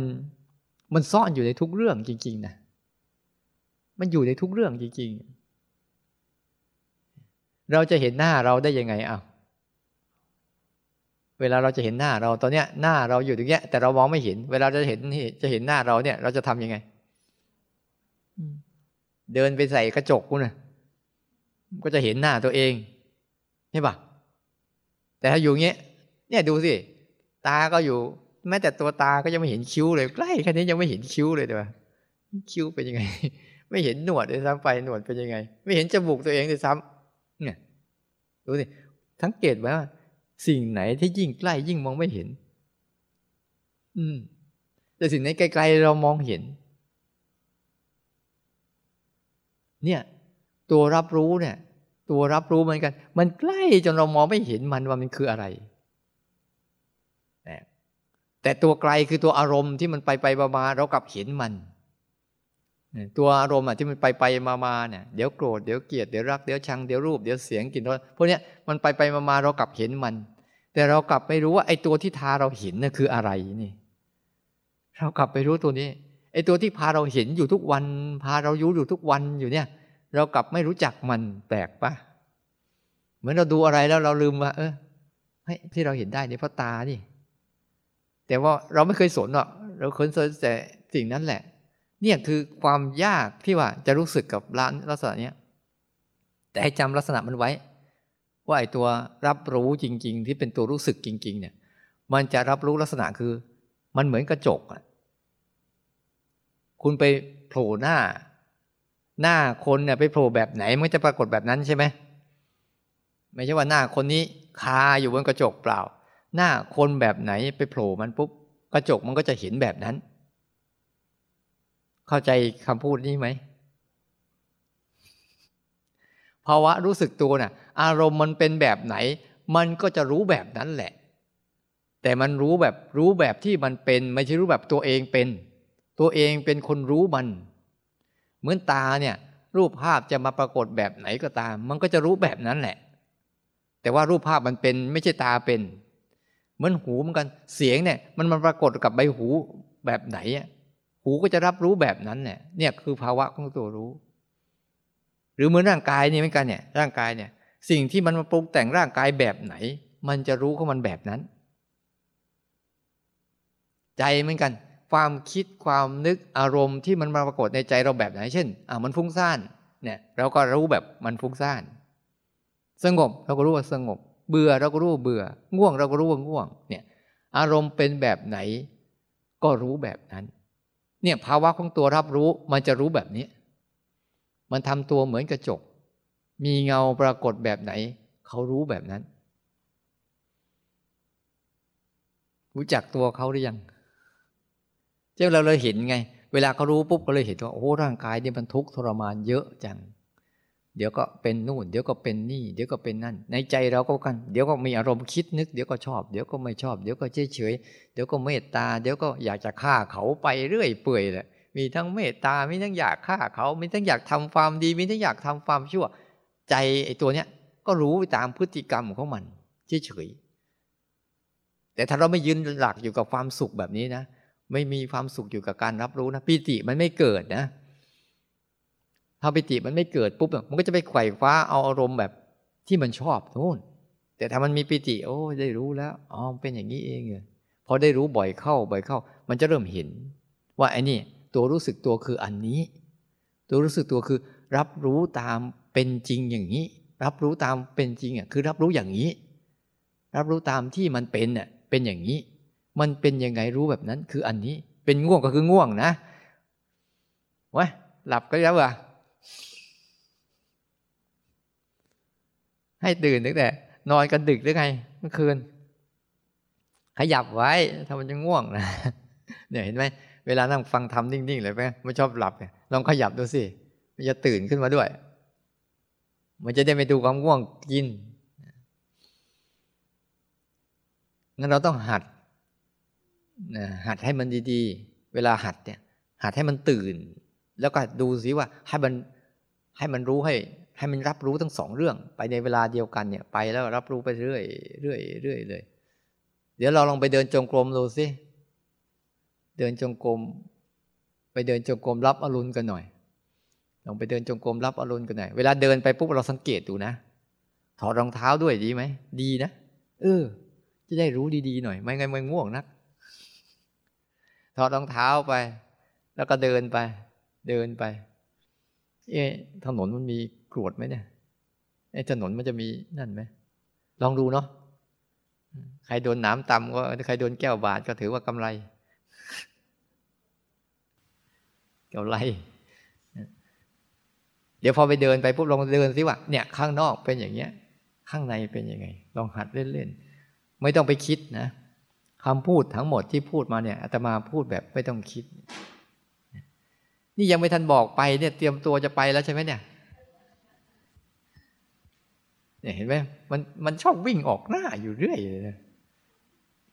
มันซ่อนอยู่ในทุกเรื่องจริง ๆ นะ มันอยู่ในทุกเรื่องจริง ๆ เราจะเห็นหน้าเราได้ยังไงอ้าวเวลาเราจะเห็นหน้าเราตอนเนี้ยหน้าเราอยู่ตรงเนี้ย แต่เรามองไม่เห็น เวลาจะเห็นจะเห็นหน้าเราเนี่ย เราจะทํำยังไงเดินไปใส่กระจกกูนะก็จะเห็นหน้าตัวเองใช่ปะแต่ถ้าอยู่เงี้ยเนี่ยดูสิตาก็อยู่ แม้แต่ตัวตาก็ยังไม่เห็นคิ้วเลยใกล้แค่นี้ยังไม่เห็นคิ้วเลยเดี๋ยวคิ้วเป็นยังไง ไม่เห็นหนวดเลยซ้ำไปหนวดเป็นยังไง ไม่เห็นจมูกตัวเองเลยซ้ำเนี่ย ดูสิสังเกตไหมว่า สิ่งไหนที่ยิ่งใกล้ยิ่งมองไม่เห็น อืม แต่สิ่งไหนไกลๆเรามองเห็น เนี่ย ตัวรับรู้เนี่ย ตัวรับรู้เหมือนกัน มันใกล้จนเรามองไม่เห็นมันว่ามันคืออะไรแต่ตัวไกลคือตัวอารมณ์ที่มันไปไปมาเรากลับเห็นมัน ตัวอารมณ์อะที่มันไปไปมามาเนี่ยเดี๋ยวโกรธเดี๋ยวเกลียดเดี๋ยวรักเดี๋ยวชังเดี๋ยวรูปเดี๋ยวเสียงกลิ่นรสพวกเนี้ยมันไปไปมามาเรากลับเห็นมัน แต่เรากลับไม่รู้ว่าไอ้ตัวที่ทาเราเห็นน่ะคืออะไรนี่ เรากลับไปรู้ตัวนี้ไอ้ตัวที่พาเราเห็นอยู่ทุกวัน พาเรายู่อยู่ทุกวันอยู่เนี่ย เรากลับไม่รู้จักมันแปลกปะเหมือนเราดูอะไรแล้วเราลืมว่า เออเฮ้ยที่เราเห็นได้เนี่ยเพราะตานี่ แต่ว่าเราไม่เคยสนหรอกเราเคยสนแต่สิ่งนั้นแหละ เนี่ยคือความยากที่ว่าจะรู้สึกกับร้านลักษณะเนี้ยแต่ให้จำลักษณะมันไว้ ว่าไอ้ตัวรับรู้จริง ๆ ที่เป็นตัวรู้สึกจริง ๆ เนี่ย มันจะรับรู้ลักษณะคือ มันเหมือนกระจกอะคุณไปโผล่หน้า หน้าคนเนี่ยไปโผล่แบบไหนมันจะปรากฏแบบนั้นใช่ไหมไม่ใช่ว่าหน้าคนนี้คาอยู่บนกระจกเปล่า หน้าคนแบบไหนไปโผล่มันปุ๊บกระจกมันก็จะเห็นแบบนั้น เข้าใจคำพูดนี้ไหมภาวะรู้สึกตัวน่ะ อารมณ์มันเป็นแบบไหน มันก็จะรู้แบบนั้นแหละ แต่มันรู้แบบรู้แบบที่มันเป็น ไม่ใช่รู้แบบตัวเองเป็น ตัวเองเป็นคนรู้มัน เหมือนตาเนี่ย รูปภาพจะมาปรากฏแบบไหนก็ตาม มันก็จะรู้แบบนั้นแหละ แต่ว่ารูปภาพมันเป็น ไม่ใช่ตาเป็น เหมือนหูเหมือนกัน เสียงเนี่ย มันมาปรากฏกับใบหูแบบไหนอะ หูก็จะรับรู้แบบนั้นเนี่ยเนี่ยคือภาวะของตัวรู้ หรือเหมือนร่างกายนี่เหมือนกันเนี่ย ร่างกายเนี่ย สิ่งที่มันมาปรุงแต่งร่างกายแบบไหน มันจะรู้ของมันแบบนั้น ใจเหมือนกัน ความคิดความนึกอารมณ์ที่มันมาปรากฏในใจเราแบบไหน เช่นอ่ามันฟุ้งซ่านเนี่ยเราก็รู้แบบมันฟุ้งซ่าน สงบเราก็รู้ว่าสงบ เบื่อเราก็รู้ว่าเบื่อ ง่วงเราก็รู้ว่าง่วง เนี่ย อารมณ์เป็นแบบไหน ก็รู้แบบนั้น เนี่ยภาวะของตัวรับรู้มันจะรู้แบบนี้ มันทำตัวเหมือนกระจก มีเงาปรากฏแบบไหน เขารู้แบบนั้น รู้จักตัวเขาหรือยังเจ้าเราเลยเห็นไง เวลาเขารู้ปุ๊บก็เลยเห็นว่าโอ้ร่างกายเนี่ยมันทุกข์ทรมานเยอะจัง เดี๋ยวก็เป็นนู่น เดี๋ยวก็เป็นนี่ เดี๋ยวก็เป็นนั่น ในใจเราก็กัน เดี๋ยวก็มีอารมณ์คิดนึก เดี๋ยวก็ชอบ เดี๋ยวก็ไม่ชอบ เดี๋ยวก็เฉยเฉย เดี๋ยวก็เมตตา เดี๋ยวก็อยากจะฆ่าเขาไปเรื่อยเปื่อยแหละ มีทั้งเมตตา มีทั้งอยากฆ่าเขา มีทั้งอยากทำความดี มีทั้งอยากทำความชั่ว ใจไอ้ตัวเนี้ยก็รู้ไปตามพฤติกรรมของมันเฉยเฉย แต่ถ้าเราไม่ยืนหลักอยู่กับความสุขแบบนี้นะ ไม่มีความสุขอยู่กับการรับรู้นะ ปิติมันไม่เกิดนะ ถ้าปิติมันไม่เกิดปุ๊บมันก็จะไปไขว่คว้าเอาอารมณ์แบบที่มันชอบนู่นแต่ถ้ามันมีปิติ โอ้ได้รู้แล้วอ๋อเป็นอย่างนี้เองเลยพอได้รู้บ่อยเข้าบ่อยเข้า มันจะเริ่มเห็น ว่าไอ้นี่ตัวรู้สึกตัวคืออันนี้ ตัวรู้สึกตัวคือ รับรู้ตามเป็นจริงอย่างนี้ รับรู้ตามเป็นจริงอะคือรับรู้อย่างนี้ รับรู้ตามที่มันเป็นเน่ยเป็นอย่างนี้ มันเป็นยังไงรู้แบบนั้น คืออันนี้ เป็นง่วงก็คือง่วงนะวะหลับก็แล้วอะ ให้ตื่นตั้งแต่ นอนกันดึกหรือไงเมื่อคืน ขยับไว้ถ้ามันจะง่วงนะเนี่ยเห็นไหมเวลานั่งฟังทำนิ่งๆเลยไหมไม่ชอบหลับลองขยับดูสิมันจะตื่นขึ้นมาด้วย มันจะได้ไม่ดูความง่วงกินงั้นเราต้องหัดหัดให้มันดีๆ เวลาหัดเนี่ย หัดให้มันตื่น แล้วก็ดูสิว่าให้มันให้มันรู้ให้ ให้มันรับรู้ทั้งสองเรื่อง ไปในเวลาเดียวกันเนี่ย ไปแล้วรับรู้ไปเรื่อยเรื่อยเรื่อยเลย เดี๋ยวเราลองไปเดินจงกรมดูสิเดินจงกรมไปเดินจงกรมรับอรุณกันหน่อย ลองไปเดินจงกรมรับอรุณกันหน่อย เวลาเดินไปปุ๊บเราสังเกตดูนะถอดรองเท้าด้วยดีไหมดีนะเออ จะได้รู้ดีๆหน่อย ไม่งั้นมันง่วงนักถอดรองเท้าไป แล้วก็เดินไป เดินไป เอ๊ะถนนมันมีกรวดไหมเนี่ยไอ้ถนนมันจะมีนั่นไหมลองดูเนาะใครโดนน้ำต่ำก็ใครโดนแก้วบาดก็ถือว่ากำไรกำไร เดี๋ยวพอไปเดินไปปุ๊บลองเดินสิว่าเนี่ย ข้างนอกเป็นอย่างเงี้ย ข้างในเป็นยังไง ลองหัดเล่นๆไม่ต้องไปคิดนะคำพูดทั้งหมดที่พูดมาเนี่ยอาตมาพูดแบบไม่ต้องคิด นี่ยังไม่ทันบอกไปเนี่ย เตรียมตัวจะไปแล้วใช่ไหมเนี่ยเนี่ยเห็นไหมมันมันชอบวิ่งออกหน้าอยู่เรื่อยเลย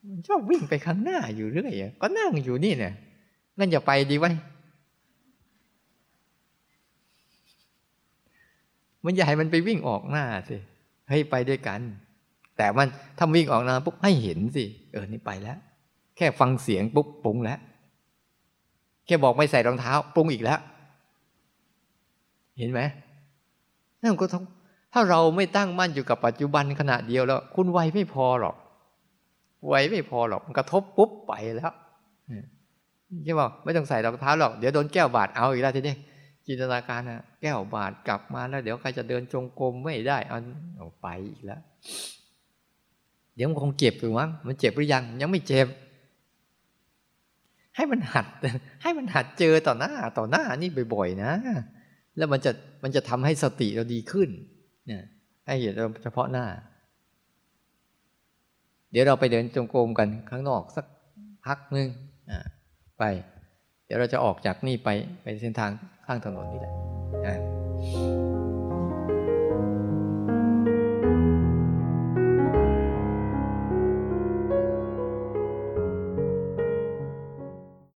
มันชอบวิ่งไปข้างหน้าอยู่เรื่อยก็นั่งอยู่นี่เนี่ยงั้นอย่าไปดีไว้มันอย่าให้มันไปวิ่งออกหน้าสิให้ไปด้วยกัน แต่มันถ้าวิ่งออกหน้าปุ๊บให้เห็นสิเออนี่ไปแล้ว แค่ฟังเสียงปุ๊บปรุงแล้ว แค่บอกไม่ใส่รองเท้า ปรุงอีกแล้ว เห็นไหมนั่นก็ต้องถ้าเราไม่ตั้งมั่นอยู่กับปัจจุบันขณะเดียวแล้ว คุณไวไม่พอหรอกไวไม่พอหรอกมันกระทบปุ๊บไปแล้วใช่ป่ะไม่ต้องใส่รองเท้าหรอกเดี๋ยวโดนแก้วบาดเอาอีกแล้วทีนี้จินตนาการนะแก้วบาดกลับมาแล้ว เดี๋ยวใครจะเดินจงกรมไม่ได้เอาเอาไปอีกแล้ว เดี๋ยวมันคงเจ็บอยู่มั้งมันเจ็บหรือยัง ยังไม่เจ็บ ให้มันหัด ให้มันหัดเจอต่อหน้าต่อหน้านี่บ่อยๆนะ แล้วมันจะมันจะทำให้สติเราดีขึ้นเนี่ยให้เห็นเฉพาะหน้า เดี๋ยวเราไปเดินจงกรมกันข้างนอกสักพักหนึ่งไป เดี๋ยวเราจะออกจากนี่ไปไปเส้นทางข้างถนนนี่แหละ